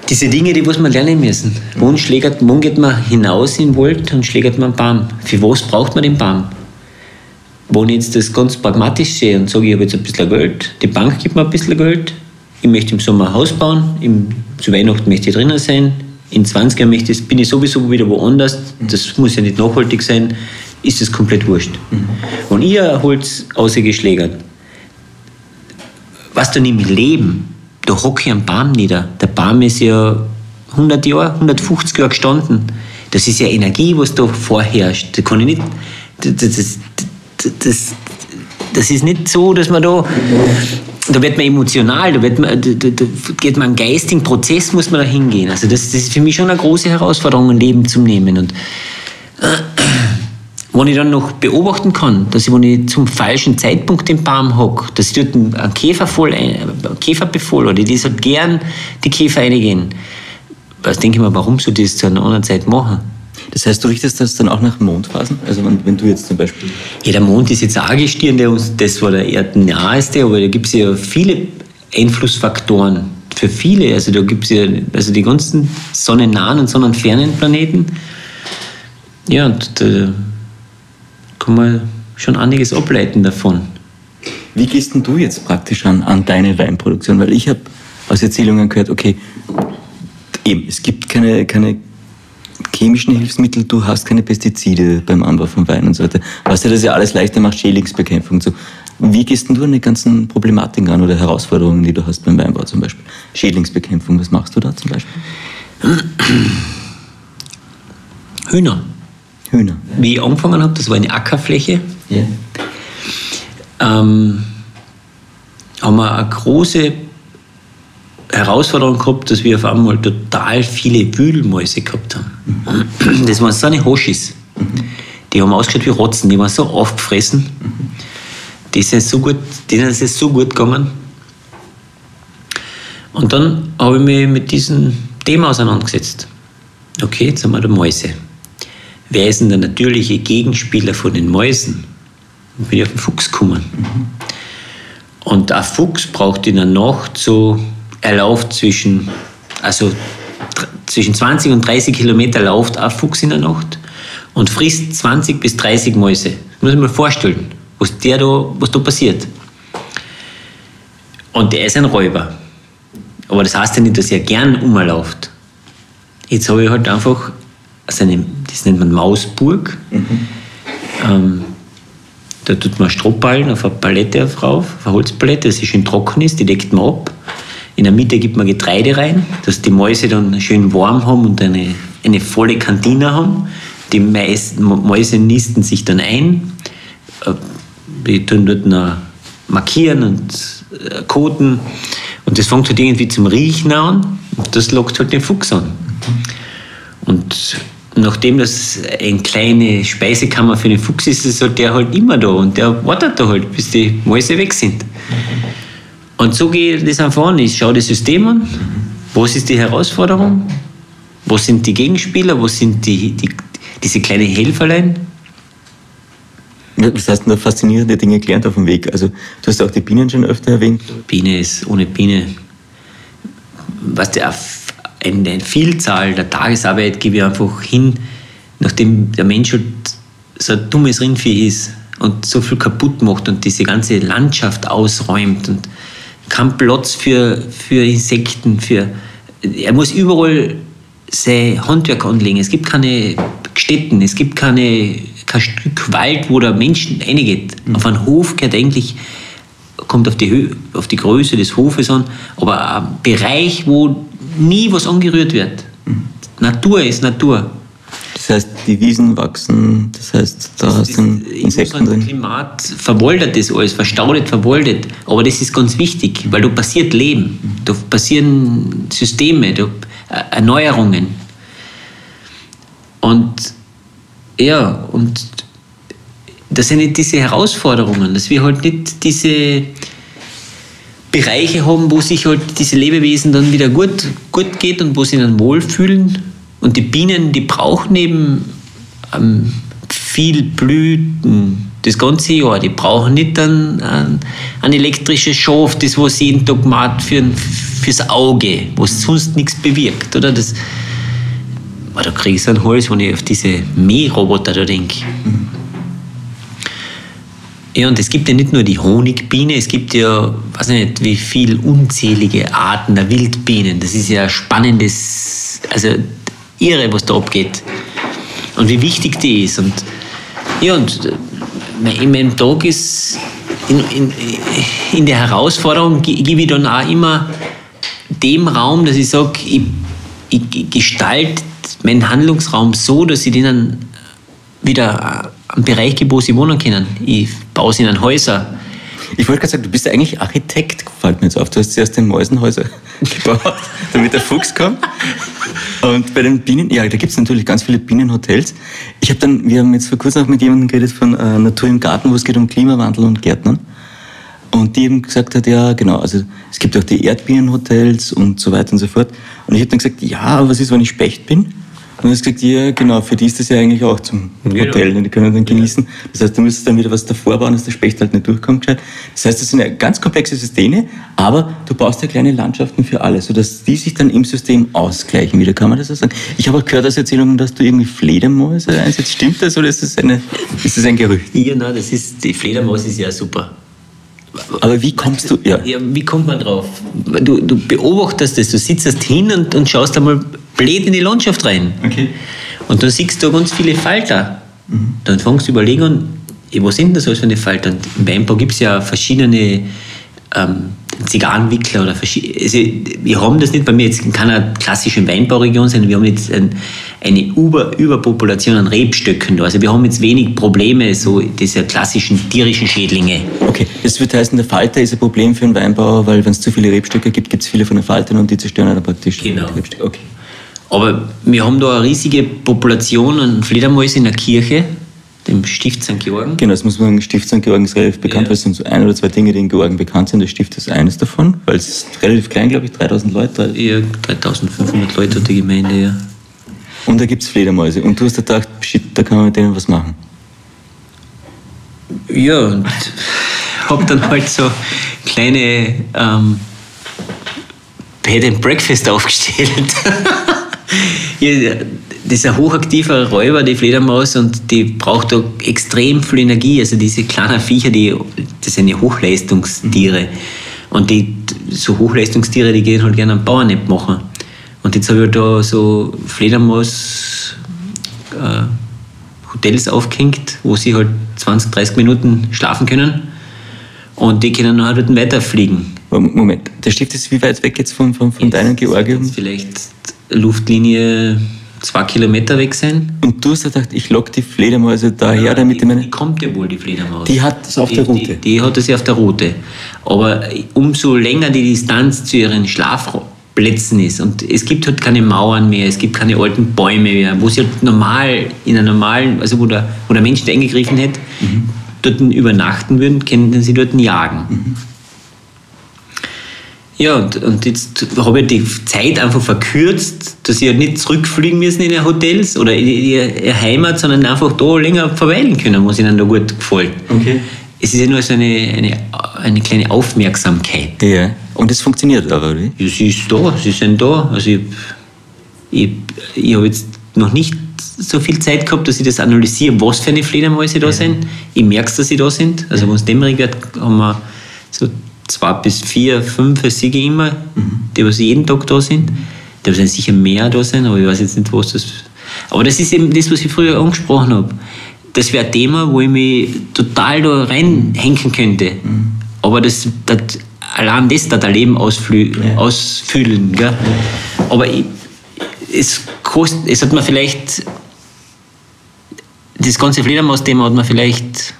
diese Dinge, die muss man lernen müssen. Wann, schlägert, wann geht man hinaus in den Wald und schlägert man einen Baum? Für was braucht man den Baum? Wenn ich jetzt das ganz pragmatisch sehe und sage, ich habe jetzt ein bisschen Geld, die Bank gibt mir ein bisschen Geld, ich möchte im Sommer ein Haus bauen, im, zu Weihnachten möchte ich drinnen sein, in 20 Jahren möchte ich, bin ich sowieso wieder woanders, das muss ja nicht nachhaltig sein, ist es komplett wurscht. Mhm. Und ihr Holz ausgeschlägert, was du nicht leben, da hocke ich am Baum nieder. Der Baum ist ja 100 Jahre, 150 Jahre gestanden. Das ist ja Energie, was da vorherrscht. Da kann ich nicht, das, das, das, das ist nicht so, dass man da da wird man emotional, da, wird man, da, da geht man einen geistigen Prozess, muss man da hingehen. Also das, das, ist für mich schon eine große Herausforderung, ein Leben zu nehmen. Und wenn ich dann noch beobachten kann, dass ich, wenn ich zum falschen Zeitpunkt den Baum hocke, dass ich dort einen Käfer voll, einen Käfer befall oder die soll gern die Käfer reingehen, was denke ich mir, warum soll ich das zu einer anderen Zeit machen? Das heißt, du richtest das dann auch nach Mondphasen? Also wenn, wenn du jetzt zum Beispiel... Ja, der Mond ist jetzt auch Gestirn, der uns, das war der Erden naheste, aber da gibt es ja viele Einflussfaktoren für viele. Also da gibt es ja also die ganzen sonnennahen und sonnenfernen Planeten. Ja, und da kann man schon einiges ableiten davon. Wie gehst denn du jetzt praktisch an, an deine Weinproduktion? Weil ich habe aus Erzählungen gehört, okay, eben, es gibt keine, keine chemischen Hilfsmittel, du hast keine Pestizide beim Anbau von Wein und so weiter. Was dir das ja alles leichter macht, Schädlingsbekämpfung so. Wie gehst denn du an die ganzen Problematiken an oder Herausforderungen, die du hast beim Weinbau zum Beispiel? Schädlingsbekämpfung, was machst du da zum Beispiel? Hühner. Hühner. Wie ich angefangen habe, das war eine Ackerfläche. Ja. ähm, haben wir eine große Herausforderung gehabt, dass wir auf einmal total viele Wühlmäuse gehabt haben. Das waren so eine Hoschis. Die haben ausgeschaut wie Rotzen, die waren so aufgefressen. Die sind so gut, denen ist es so gut gegangen. Und dann habe ich mich mit diesem Thema auseinandergesetzt. Okay, jetzt haben wir da Mäuse. Wer ist denn der natürliche Gegenspieler von den Mäusen? Dann bin ich auf den Fuchs gekommen. Und ein Fuchs braucht in der Nacht so, er läuft zwischen, also zwischen 20 und 30 Kilometer läuft ein Fuchs in der Nacht und frisst 20 bis 30 Mäuse. Das muss ich mir vorstellen, was, der da, was da passiert. Und er ist ein Räuber. Aber das heißt ja nicht, dass er gern umläuft. Jetzt habe ich halt einfach so eine, das nennt man Mausburg. Ähm, da tut man Strohballen auf eine Palette auf rauf, auf eine Holzpalette, dass sie schön trocken ist, die deckt man ab. In der Mitte gibt man Getreide rein, dass die Mäuse dann schön warm haben und eine, eine volle Kantine haben. Die Mais, Mäuse nisten sich dann ein. Äh, Die tun dort noch markieren und äh, koten. Und das fängt halt irgendwie zum Riechen an. Und das lockt halt den Fuchs an. Und nachdem das eine kleine Speisekammer für den Fuchs ist, ist halt der halt immer da und der wartet da halt, bis die Mäuse weg sind. Und so gehe ich das einfach an. Ich schaue das System an. Was ist die Herausforderung? Was sind die Gegenspieler? Was sind die, die, diese kleinen Helferlein? Was hast du da faszinierende Dinge gelernt auf dem Weg? Also, du hast auch die Bienen schon öfter erwähnt. Biene ist ohne Biene, was der eine, eine Vielzahl der Tagesarbeit gebe ich einfach hin, nachdem der Mensch halt so ein dummes Rindvieh ist und so viel kaputt macht und diese ganze Landschaft ausräumt und kein Platz für, für Insekten, für er muss überall sein Handwerk anlegen. Es gibt keine Städten, es gibt keine, kein Stück Wald, wo der Mensch reingeht. Auf einen Hof gehört eigentlich, kommt auf die, Höhe, auf die Größe des Hofes an, aber ein Bereich, wo nie was angerührt wird. Natur ist Natur. Das heißt, die Wiesen wachsen, das heißt, da hast du dann in Insekten drin. Klimat verwoldet das alles, verstaudet, verwoldet. Aber das ist ganz wichtig, weil da passiert Leben, da passieren Systeme, da äh, Erneuerungen. Und ja, und das sind nicht diese Herausforderungen, dass wir halt nicht diese Bereiche haben, wo sich halt diese Lebewesen dann wieder gut, gut geht und wo sie dann wohlfühlen. Und die Bienen, die brauchen eben ähm, viel Blüten das ganze Jahr. Die brauchen nicht ein, ein, ein elektrisches Schaf, das was jeden Tag macht für, fürs Auge, was sonst nichts bewirkt. Oder? Das, aber da kriege ich so einen Hals, wenn ich auf diese Mähroboter da denke. Ja, und es gibt ja nicht nur die Honigbiene, es gibt ja, weiß nicht, wie viel unzählige Arten der Wildbienen. Das ist ja spannendes, also irre, was da abgeht. Und wie wichtig die ist. Und ja, und äh, in meinem Tag ist, in, in, in der Herausforderung ge- gebe ich dann auch immer dem Raum, dass ich sage, ich, ich gestalte meinen Handlungsraum so, dass ich denen wieder einen Bereich gebe, wo sie wohnen können. Ich baue sie in Häuser. Ich wollte gerade sagen, du bist ja eigentlich Architekt, fällt mir jetzt auf. Du hast zuerst den Mäusenhäuser gebaut, damit der Fuchs kommt. Und bei den Bienen, ja, da gibt es natürlich ganz viele Bienenhotels. Ich habe dann, wir haben jetzt vor kurzem auch mit jemandem geredet von äh, Natur im Garten, wo es geht um Klimawandel und Gärtnern. Und die eben gesagt hat, ja, genau, also es gibt auch die Erdbienenhotels und so weiter und so fort. Und ich habe dann gesagt, ja, aber was ist, wenn ich Specht bin? Du hast gesagt, ja, genau, für die ist das ja eigentlich auch zum. Hotel und die können dann genießen. Das heißt, du müsstest dann wieder was davor bauen, dass der Specht halt nicht durchkommt. gescheit. Das heißt, das sind ja ganz komplexe Systeme, aber du baust ja kleine Landschaften für alle, sodass die sich dann im System ausgleichen wieder. Kann man das so sagen? Ich habe auch gehört aus Erzählungen, dass du irgendwie Fledermäuse einsetzt. Stimmt das oder ist das, eine, ist das ein Gerücht? Ja, nein, das ist, die Fledermaus ist ja super. Aber wie kommst du, ja, Ja, wie kommt man drauf? Du, du beobachtest das, du sitzt hin und, und schaust einmal blöd in die Landschaft rein. Okay. Und dann siehst du ganz viele Falter. Dann fängst du überlegen an, was sind das alles für eine Falter? Und im Weinbau gibt es ja verschiedene ähm, Zigarrenwickler oder verschiedene. Also wir haben das nicht, weil wir jetzt in keiner klassischen Weinbauregion sind, wir haben jetzt ein, eine Über, Überpopulation an Rebstöcken da. Also wir haben jetzt wenig Probleme, so diese klassischen tierischen Schädlinge. Okay, das wird heißen, der Falter ist ein Problem für einen Weinbauer, weil wenn es zu viele Rebstöcke gibt, gibt es viele von den Faltern und die zerstören dann praktisch Genau. die Rebstöcke. Okay. Aber wir haben da eine riesige Population an Fledermäusen in der Kirche, dem Stift St. Georgen. Genau, das muss man sagen, Stift St. Georgen ist relativ bekannt, Ja. weil es sind so ein oder zwei Dinge, die in Georgen bekannt sind. Das Stift ist eines davon, weil es ist relativ klein, glaube ich, 3000 Leute. Ja, 3500 Leute hat die Gemeinde, ja. Und da gibt es Fledermäuse. Und du hast gedacht, shit, da kann man mit denen was machen. Ja, und hab dann halt so kleine ähm, Bed and Breakfast aufgestellt. ja, das ist ein hochaktiver Räuber, die Fledermaus, und die braucht da extrem viel Energie. Also diese kleinen Viecher, die, das sind ja Hochleistungstiere. Und die so Hochleistungstiere, die gehen halt gerne am Bauernnepp machen. Und jetzt habe ich da so Fledermaus äh, Hotels aufgehängt, wo sie halt 20, 30 Minuten schlafen können. Und die können nachher dort weiterfliegen. Moment, der Stift ist wie weit weg jetzt von, von, von deinem Georgium? Vielleicht Luftlinie zwei Kilometer weg sein. Und du hast dir gedacht, ich lock die Fledermäuse daher, damit die, die meine... die kommt ja wohl, die Fledermaus. Die hat es auf der Die- Route. Die, die hat es ja auf der Route. Aber umso länger die Distanz zu ihren Schlafplätzen ist, und es gibt halt keine Mauern mehr, es gibt keine alten Bäume mehr, wo sie halt normal, in einer normalen, also wo der, wo der Mensch eingegriffen hätte, Mhm. dort übernachten würden, können sie dort jagen. Ja, und, und jetzt habe ich die Zeit einfach verkürzt, dass sie halt nicht zurückfliegen müssen in ihr Hotels oder in ihr, ihr Heimat, sondern einfach da länger verweilen können, was ihnen da gut gefällt. Okay. Es ist ja nur so eine, eine, eine kleine Aufmerksamkeit. Ja. Und es funktioniert aber, oder? Ja, sie ist da, sie sind da. Also ich, ich, ich habe jetzt noch nicht so viel Zeit gehabt, dass ich das analysiere, was für eine Fledermäuse da sind. Ich merke dass sie da sind. Also wenn es dämmerig wird, haben wir so zwei bis vier, fünf ich immer, die was jeden Tag da sind. Da sind sicher mehr da sein, aber ich weiß jetzt nicht, was das... Aber das ist eben das, was ich früher angesprochen habe. Das wäre ein Thema, wo ich mich total da reinhängen könnte. Aber das, das, allein das da Leben ausflü ausfüllen. Gell? Aber ich, es, kost, es hat mir vielleicht, das ganze Fledermaus-Thema hat mir vielleicht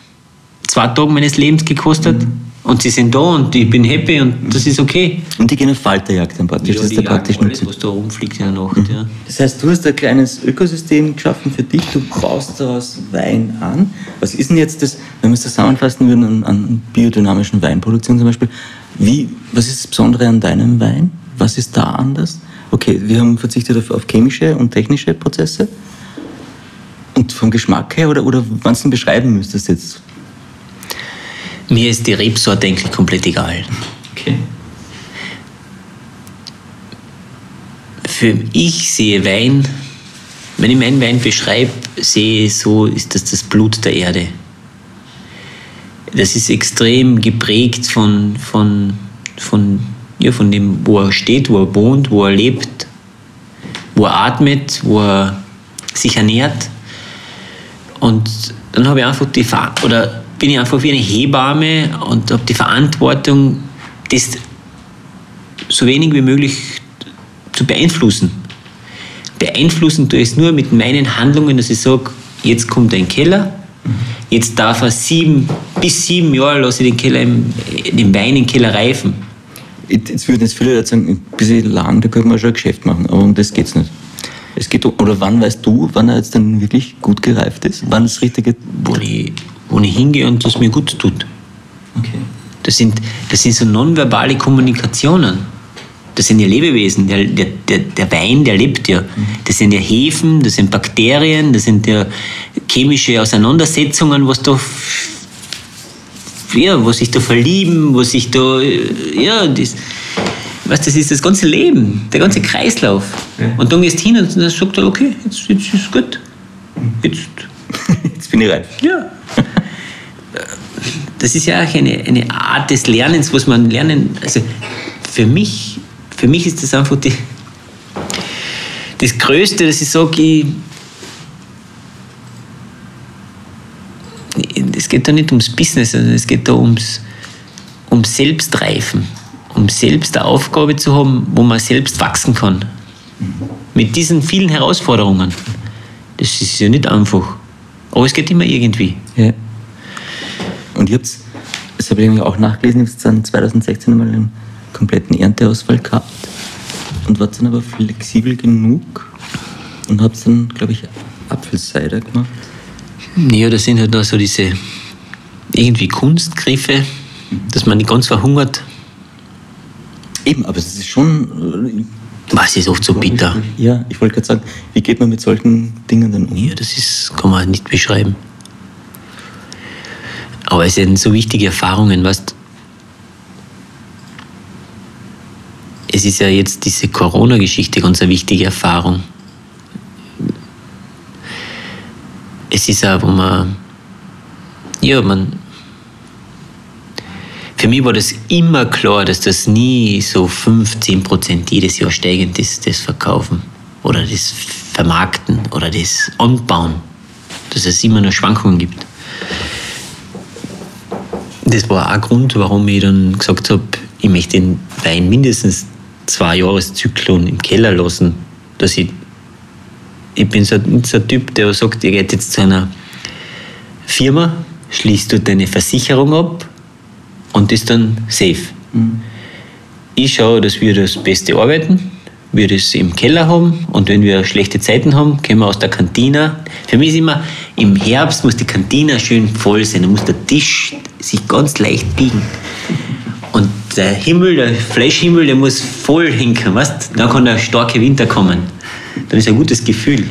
zwei Tage meines Lebens gekostet. Und sie sind da und ich bin happy und das ist okay. Und die gehen auf Falterjagd dann praktisch. das ist der praktische Nutzen. was da rumfliegt in der Nacht. Ja. Das heißt, du hast ein kleines Ökosystem geschaffen für dich, du baust daraus Wein an. Was ist denn jetzt das, wenn wir es zusammenfassen würden, an, an biodynamischen Weinproduktion zum Beispiel, wie, was ist das Besondere an deinem Wein? Was ist da anders? Okay, wir haben verzichtet auf, auf chemische und technische Prozesse. Und vom Geschmack her, oder, oder wann du beschreiben müsstest jetzt? Mir ist die Rebsorte eigentlich komplett egal. Okay. Für ich sehe Wein, wenn ich meinen Wein beschreibe, sehe ich so, ist das das Blut der Erde. Das ist extrem geprägt von, von, von, ja, von dem, wo er steht, wo er wohnt, wo er lebt, wo er atmet, wo er sich ernährt. Und dann habe ich einfach die Ver oder bin ich einfach wie eine Hebamme und habe die Verantwortung, das so wenig wie möglich zu beeinflussen. Beeinflussen tue ich es nur mit meinen Handlungen, dass ich sage, jetzt kommt ein Keller, jetzt darf er sieben, bis sieben Jahre lasse ich den Keller im, den Wein im Keller reifen. Jetzt würden jetzt viele Leute sagen, ein bisschen lang, da könnte man schon ein Geschäft machen, aber um das geht es nicht. Es geht oder wann weißt du, wann er jetzt dann wirklich gut gereift ist? Wann das richtige. Wo ich, wo ich hingehe und das mir gut tut. Okay. Das sind, das sind so nonverbale Kommunikationen. Das sind ja Lebewesen. Der, der, der, der Wein, der lebt ja. Das sind ja Hefen, das sind Bakterien, das sind ja chemische Auseinandersetzungen, was da ja, wo sich da verlieben, wo sich da, ja, das, weißt, das ist das ganze Leben, der ganze Kreislauf. Ja. Und dann gehst du hin und dann sagt er, okay, jetzt, jetzt ist gut. Jetzt, Jetzt bin ich reif. ja. Das ist ja auch eine, eine Art des Lernens, was man lernen, also für mich, für mich ist das einfach die, das Größte, dass ich sage, ich, es geht da nicht ums Business, sondern es geht da ums, ums Selbstreifen, um selbst eine Aufgabe zu haben, wo man selbst wachsen kann. Mit diesen vielen Herausforderungen. Das ist ja nicht einfach. Aber es geht immer irgendwie. Ja. Und ihr habt, das habe ich irgendwie auch nachgelesen, ihr habt dann 2016 mal einen kompletten Ernteausfall gehabt und wart dann aber flexibel genug und habt dann, glaube ich, Apfelcider gemacht. Ja, das sind halt da so diese irgendwie Kunstgriffe, dass man nicht ganz verhungert. Eben, aber es ist schon. Was ist oft so bitter. Ja, ich wollte gerade sagen, wie geht man mit solchen Dingen dann um? Ja, das ist, kann man nicht beschreiben. Aber es sind so wichtige Erfahrungen, weißt Es ist ja jetzt diese Corona-Geschichte ganz eine wichtige Erfahrung. Es ist auch, wo man, ja, man, für mich war das immer klar, dass das nie so 15 Prozent jedes Jahr steigend ist, das Verkaufen oder das Vermarkten oder das Anbauen, dass es immer nur Schwankungen gibt. Das war auch ein Grund, warum ich dann gesagt habe, ich möchte den Wein mindestens zwei Jahreszyklen im Keller lassen, dass ich ich bin so, so ein Typ, der sagt, ihr geht jetzt zu einer Firma, schließt du deine Versicherung ab und ist dann safe. Ich schaue, dass wir das Beste arbeiten, wir das im Keller haben und wenn wir schlechte Zeiten haben, können wir aus der Kantine. Für mich ist immer, im Herbst muss die Kantine schön voll sein, da muss der Tisch sich ganz leicht biegen. Und der Himmel, der Fleischhimmel, der muss voll hinken, weißt? Dann kann der starke Winter kommen. Dann ist ein gutes Gefühl.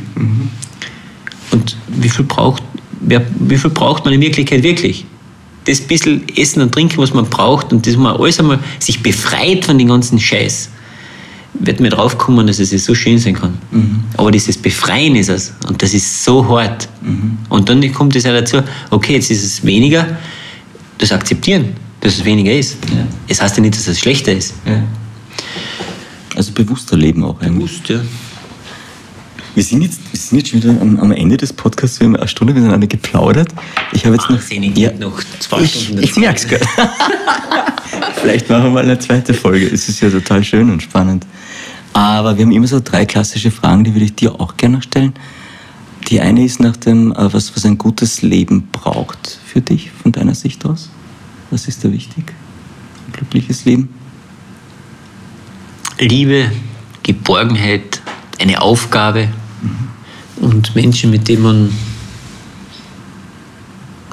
Und wie viel braucht, wer, wie viel braucht man in Wirklichkeit wirklich? Das bisschen Essen und Trinken, was man braucht und das man alles einmal sich befreit von den ganzen Scheiß, wird mir drauf kommen, dass es so schön sein kann. Aber dieses Befreien ist es und das ist so hart. Und dann kommt es ja dazu, okay, jetzt ist es weniger, das akzeptieren, dass es weniger ist. Ja. Es heißt ja nicht, dass es schlechter ist. Ja. Also bewusster leben auch eigentlich. Bewusst, ja. Wir sind jetzt, wir sind jetzt schon wieder am, am Ende des Podcasts. Wir haben eine Stunde miteinander geplaudert. Ich habe jetzt noch. Wahnsinnig, Ja, noch zwei ich, Stunden ich merke es gerade. Vielleicht machen wir mal eine zweite Folge. Es ist ja total schön und spannend. Aber wir haben immer so drei klassische Fragen, die würde ich dir auch gerne noch stellen. Die eine ist nach dem, äh, was, was ein gutes Leben braucht für dich, von deiner Sicht aus. Was ist da wichtig? Ein glückliches Leben? Liebe, Geborgenheit, eine Aufgabe und Menschen, mit denen man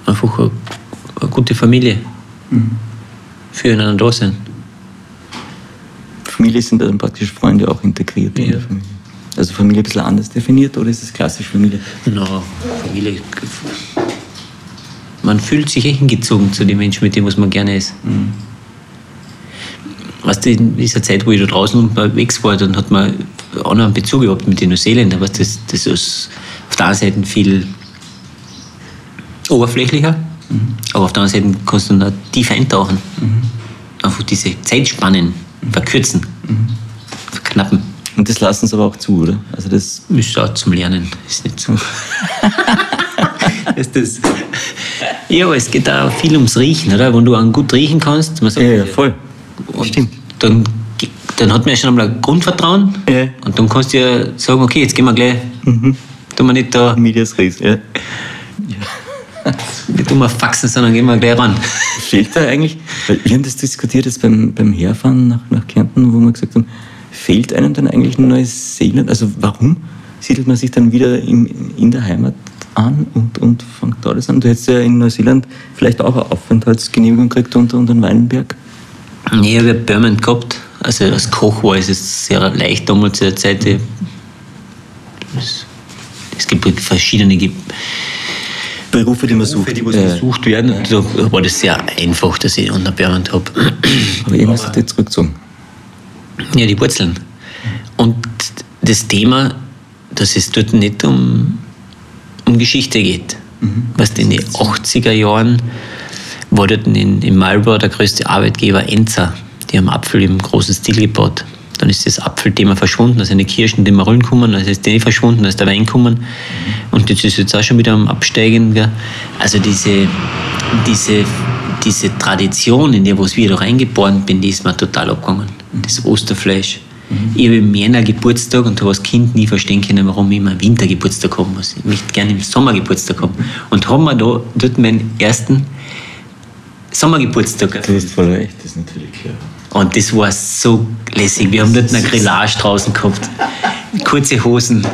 einfach eine, eine gute Familie füreinander da sind. Familie sind dann praktisch Freunde auch integriert in Ja. der Familie. Also Familie ein bisschen anders definiert oder ist es klassisch Familie? Na, Familie. Man fühlt sich echt hingezogen zu den Menschen, mit denen was man gerne ist. Weißt du, in dieser Zeit, wo ich da draußen unterwegs war, dann hat man einen anderen Bezug gehabt mit den Neuseeländern. Weißt, das, das ist auf der einen Seite viel oberflächlicher, aber auf der anderen Seite kannst du dann auch tief eintauchen. Einfach diese Zeitspannen verkürzen, verknappen. Und das lassen sie aber auch zu, oder? Also das Ist auch zum Lernen, ist nicht so. ist das? Ja, aber es geht auch viel ums Riechen, oder? Wenn du an gut riechen kannst, man sagt, ja, ja, voll. Und Stimmt. Dann, dann hat man ja schon einmal ein Grundvertrauen Ja. und dann kannst du ja sagen, okay, jetzt gehen wir gleich, tun wir nicht da, Medias Res, ja. nicht tun wir faxen, sondern gehen wir gleich ran. Fehlt da eigentlich, weil wir haben das diskutiert jetzt beim, beim Herfahren nach, nach Kärnten, wo wir gesagt haben, fehlt einem dann eigentlich Neuseeland? Also warum siedelt man sich dann wieder in, in der Heimat an und, und fängt da das an? Du hättest ja in Neuseeland vielleicht auch eine Aufenthaltsgenehmigung gekriegt unter, unter den Weinberg. Nee, ich habe ja Permanent gehabt, Also als Koch war es sehr leicht damals zu der Zeit. Es, es gibt verschiedene Ge Berufe, die man sucht. Berufe, die Äh, gesucht werden. Und da war das sehr einfach, dass ich unterbeamtet habe. aber eben hast du dich zurückgezogen. Ja, die Wurzeln. Und das Thema, dass es dort nicht um, um Geschichte geht. Was in den 80er Jahren war dort in, in Marlborough der größte Arbeitgeber Enza. Die haben Apfel im großen Stil gebaut. Dann ist das Apfelthema verschwunden, da sind die Kirschen, die Marullen gekommen, dann ist die verschwunden, dann ist der Wein gekommen. Und das ist jetzt auch schon wieder am Absteigen. Gell? Also diese, diese, diese Tradition, in der was wir da reingeboren bin, die ist mir total abgegangen. Das Osterfleisch. Ich habe im Jänner Geburtstag und habe als Kind nie verstehen können, warum ich immer im Winter Geburtstag haben muss. Ich möchte gerne im Sommer Geburtstag haben. Und haben wir da dort meinen ersten Sommergeburtstag. Du hast voll recht, das ist natürlich klar. Und das war so lässig. Wir haben dort eine Grillage draußen gehabt. Kurze Hosen.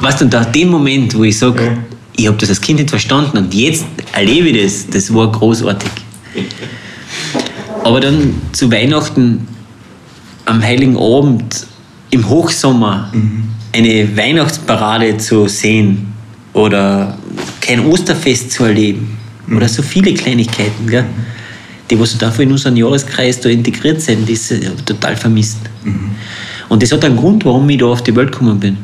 Weißt du, und da den Moment, wo ich sage, ich habe das als Kind nicht verstanden und jetzt erlebe ich das, das war großartig. Aber dann zu Weihnachten am Heiligen Abend im Hochsommer eine Weihnachtsparade zu sehen oder kein Osterfest zu erleben oder so viele Kleinigkeiten, gell? die was dafür in unseren Jahreskreis da integriert sind, das ist total vermisst. Und das hat einen Grund, warum ich da auf die Welt gekommen bin.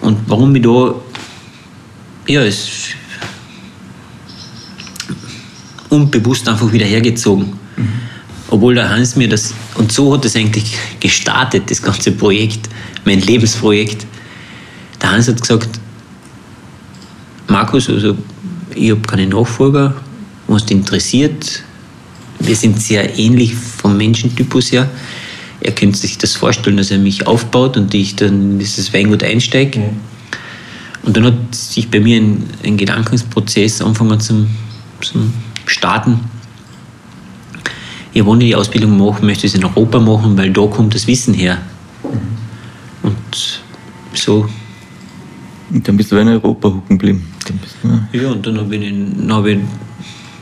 Und warum ich da, ja, es unbewusst einfach wieder hergezogen. Obwohl der Hans mir das, und so hat es eigentlich gestartet, das ganze Projekt, mein Lebensprojekt. Der Hans hat gesagt, Markus, also ich habe keine Nachfolger, was dich interessiert. Wir sind sehr ähnlich vom Menschentypus her. Er könnte sich das vorstellen, dass er mich aufbaut und ich dann in dieses Weingut einsteige. Und dann hat sich bei mir ein, ein Gedankensprozess angefangen zum, zum Starten. Ich wollte die Ausbildung machen, möchte es in Europa machen, weil da kommt das Wissen her. Und so Und dann bist du in Europa hocken geblieben. Dann bist du, Ja, und dann habe ich, dann hab ich,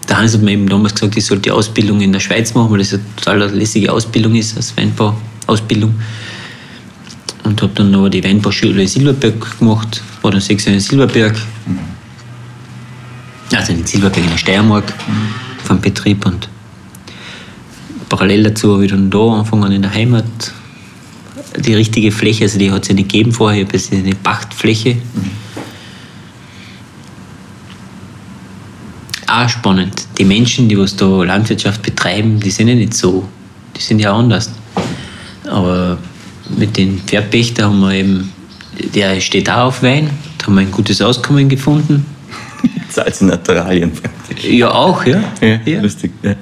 der Hans hat mir eben damals gesagt, ich sollte die Ausbildung in der Schweiz machen, weil das eine total lässige Ausbildung ist, als Weinbau-Ausbildung. Und habe dann aber die Weinbauschule in Silberberg gemacht, war dann sechs Jahre in Silberberg. Also in Silberberg in der Steiermark vom Betrieb und parallel dazu habe ich dann da angefangen in der Heimat die richtige Fläche, also die hat es ja nicht gegeben vorher, ich habe eine Pachtfläche. Auch spannend. Die Menschen, die was da Landwirtschaft betreiben, die sind ja nicht so. Die sind ja anders. Aber mit den Pferdpächter haben wir eben, der steht auch auf Wein, da haben wir ein gutes Auskommen gefunden. Salz in Naturalien praktisch. Ja, auch, ja. Ja, lustig. Ja.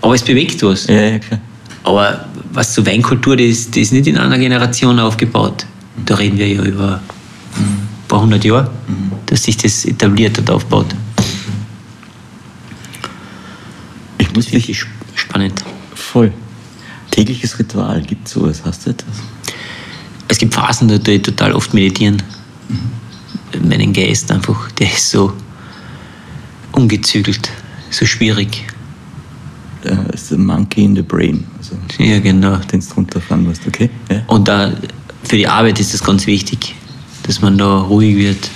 Aber es bewegt was. ja, ja, klar. Aber was zur Weinkultur, das ist, das ist nicht in einer Generation aufgebaut. Da reden wir ja über ein paar hundert Jahre, dass sich das etabliert und aufbaut. Ich Das muss ist wirklich dich sp- spannend. voll. Tägliches Ritual, gibt es sowas? Hast du etwas? Es gibt Phasen, da tue ich total oft meditieren. Meinen Geist einfach, der ist so ungezügelt, so schwierig. Äh, ist the Monkey in the Brain. Also, Ja, genau. den du runterfahren musst, okay? Ja. Und da für die Arbeit ist das ganz wichtig, dass man da ruhig wird,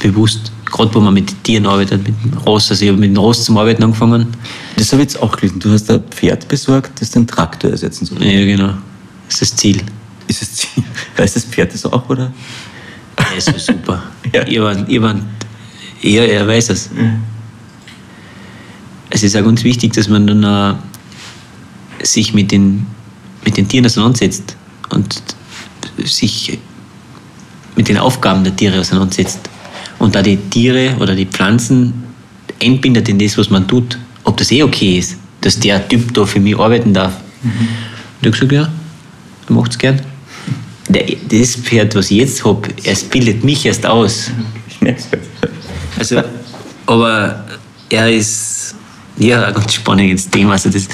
bewusst. Gerade wo man mit den Tieren arbeitet, mit dem Ross. Also ich habe mit dem Ross zum Arbeiten angefangen. Das habe ich jetzt auch gelesen. Du hast ein Pferd besorgt, das den Traktor ersetzen soll. Ja, genau. Das ist das Ziel. Ist es Ziel? Weiß das Pferd das auch, oder? Ja, ist so super. Ja. War, ihr war, ja, er weiß es. Es ist auch ganz wichtig, dass man dann auch sich mit den, mit den Tieren auseinandersetzt und sich mit den Aufgaben der Tiere auseinandersetzt. Und da die Tiere oder die Pflanzen einbindet in das, was man tut, ob das eh okay ist, dass der Typ da für mich arbeiten darf. Und ich habe gesagt, ja, er macht es gern. Der, das Pferd, was ich jetzt habe, es bildet mich erst aus. Also, aber er ist ja ein ganz spannendes Thema. Also das,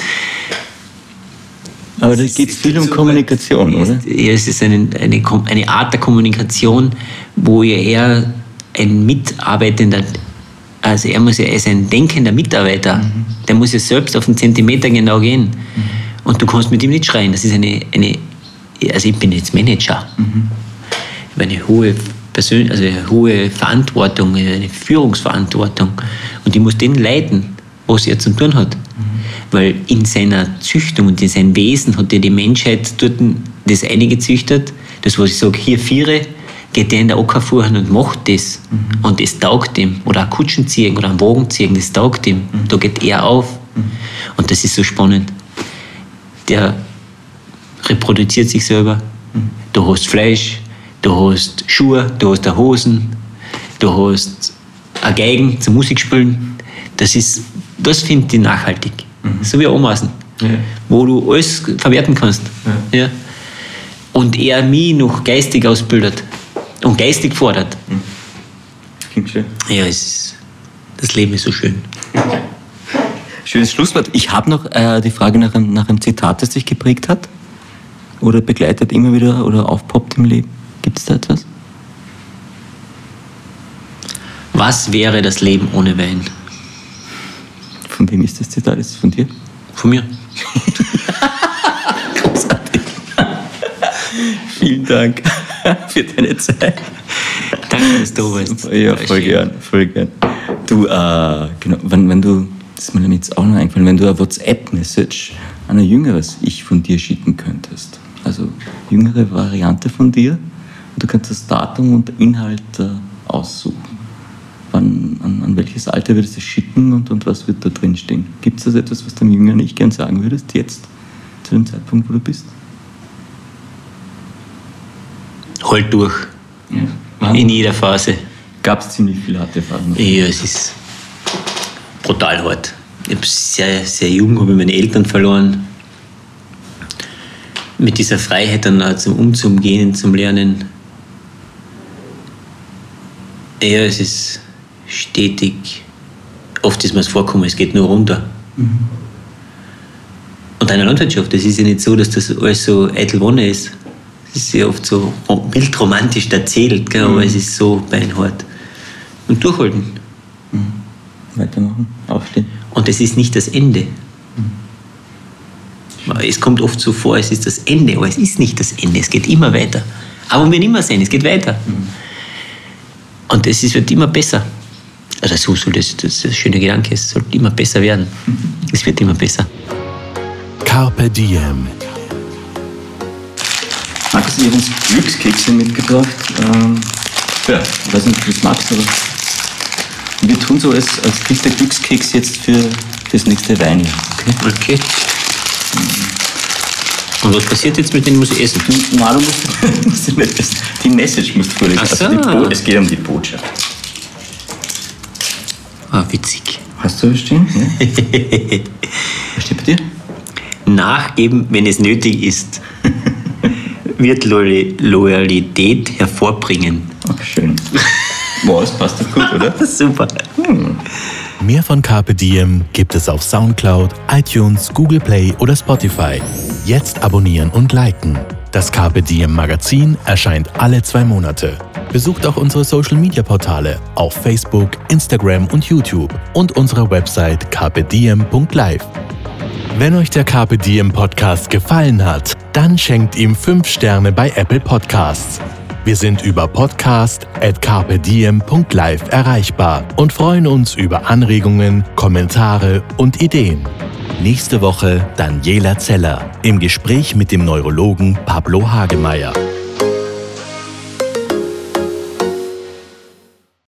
Aber da geht es viel um Kommunikation, oder? ja, es ist eine, eine, eine Art der Kommunikation, wo ja er ein Mitarbeitender, also er muss ja, er ist ein denkender Mitarbeiter, der muss ja selbst auf den Zentimeter genau gehen. Und du kannst mit ihm nicht schreien. Das ist eine, eine also ich bin jetzt Manager. Mhm. Ich habe eine hohe, Persön also eine hohe Verantwortung, eine Führungsverantwortung. Und ich muss den leiten, was er zu tun hat. Mhm. Weil in seiner Züchtung und in seinem Wesen hat er die Menschheit dort das eine gezüchtet, das, was ich sage, hier Viere, geht der in der Acker fahren und macht das. Mhm. Und das taugt ihm. Oder ein Kutschen ziehen oder ein Wagen ziehen, das taugt ihm. Mhm. Da geht er auf. Mhm. Und das ist so spannend. Der reproduziert sich selber. Mhm. Du hast Fleisch, du hast Schuhe, du hast Hosen, du hast eine Geigen zum Musikspielen. Das ist, das finde ich nachhaltig. Mhm. So wie Ameisen. Ja. Wo du alles verwerten kannst. Ja. ja. Und er mich noch geistig ausbildet und geistig fordert. Mhm. Klingt schön. Ja, es ist, das Leben ist so schön. Schönes Schlusswort. Ich habe noch äh, die Frage nach einem, nach einem Zitat, das dich geprägt hat oder begleitet immer wieder oder aufpoppt im Leben. Gibt es da etwas? Was wäre das Leben ohne Wein? Von wem ist das Zitat? Ist es von dir? Von mir. Großartig. Vielen Dank für deine Zeit. Danke, dass du warst. Ja, voll gern, voll gern. Du, äh, genau, wenn, wenn du, das ist mir jetzt auch noch eingefallen, wenn du eine WhatsApp-Message an ein jüngeres Ich von dir schicken könntest, also jüngere Variante von dir, und du könntest das Datum und Inhalt äh, aussuchen. Wann, an, an, welches Alter würdest du schicken und, und was wird da drin stehen? Gibt es das etwas, was deinem Jüngeren nicht gern sagen würdest, jetzt, zu dem Zeitpunkt, wo du bist? Halt durch. Ja. In jeder Phase. Gab es ziemlich viele harte Phasen? Ja, es ist brutal hart. Ich sehr, sehr jung habe ich meine Eltern verloren. Mit dieser Freiheit dann auch zum Umzugehen, zum Lernen. Ja, es ist stetig. Oft ist mir es vorkommen, es geht nur runter. Mhm. Und eine Landwirtschaft, das ist ja nicht so, dass das alles so eitel Wonne ist. Es ist ja oft so bildromantisch erzählt, gell, mhm. aber es ist so beinhart. Und durchhalten. Mhm. Weitermachen, aufstehen. Und es ist nicht das Ende. Mhm. Es kommt oft so vor, es ist das Ende, aber es ist nicht das Ende. Es geht immer weiter. Aber wir nicht mehr sehen, es geht weiter. Mhm. Und es wird immer besser. Also so soll das, das, das schöne Gedanke, es soll immer besser werden. Mhm. Es wird immer besser. Carpe Diem Markus, ich habe uns Glückskekse mitgebracht. Ähm, ja, ich weiß nicht, ob du das magst, aber wir tun so als, als dritter Glückskeks jetzt für das nächste Weinjahr. Okay? okay. Und was passiert jetzt mit denen? Muss ich essen? Nein, du musst, musst nicht essen. Die Message musst du vorlesen. So. Also es geht um die Botschaft. Ah, witzig. Hast du was stehen? Ja. was steht bei dir? Nachgeben, wenn es nötig ist wird Loyalität hervorbringen. Ach, schön. Boah, das passt doch gut, oder? Super. Hm. Mehr von Carpe Diem gibt es auf Soundcloud, iTunes, Google Play oder Spotify. Jetzt abonnieren und liken. Das Carpe Diem Magazin erscheint alle zwei Monate. Besucht auch unsere Social Media Portale auf Facebook, Instagram und YouTube und unsere Website carpediem.live. Wenn euch der Carpe Diem Podcast gefallen hat, dann schenkt ihm 5 Sterne bei Apple Podcasts. Wir sind über podcast erreichbar und freuen uns über Anregungen, Kommentare und Ideen. Nächste Woche Daniela Zeller im Gespräch mit dem Neurologen Pablo Hagemeyer.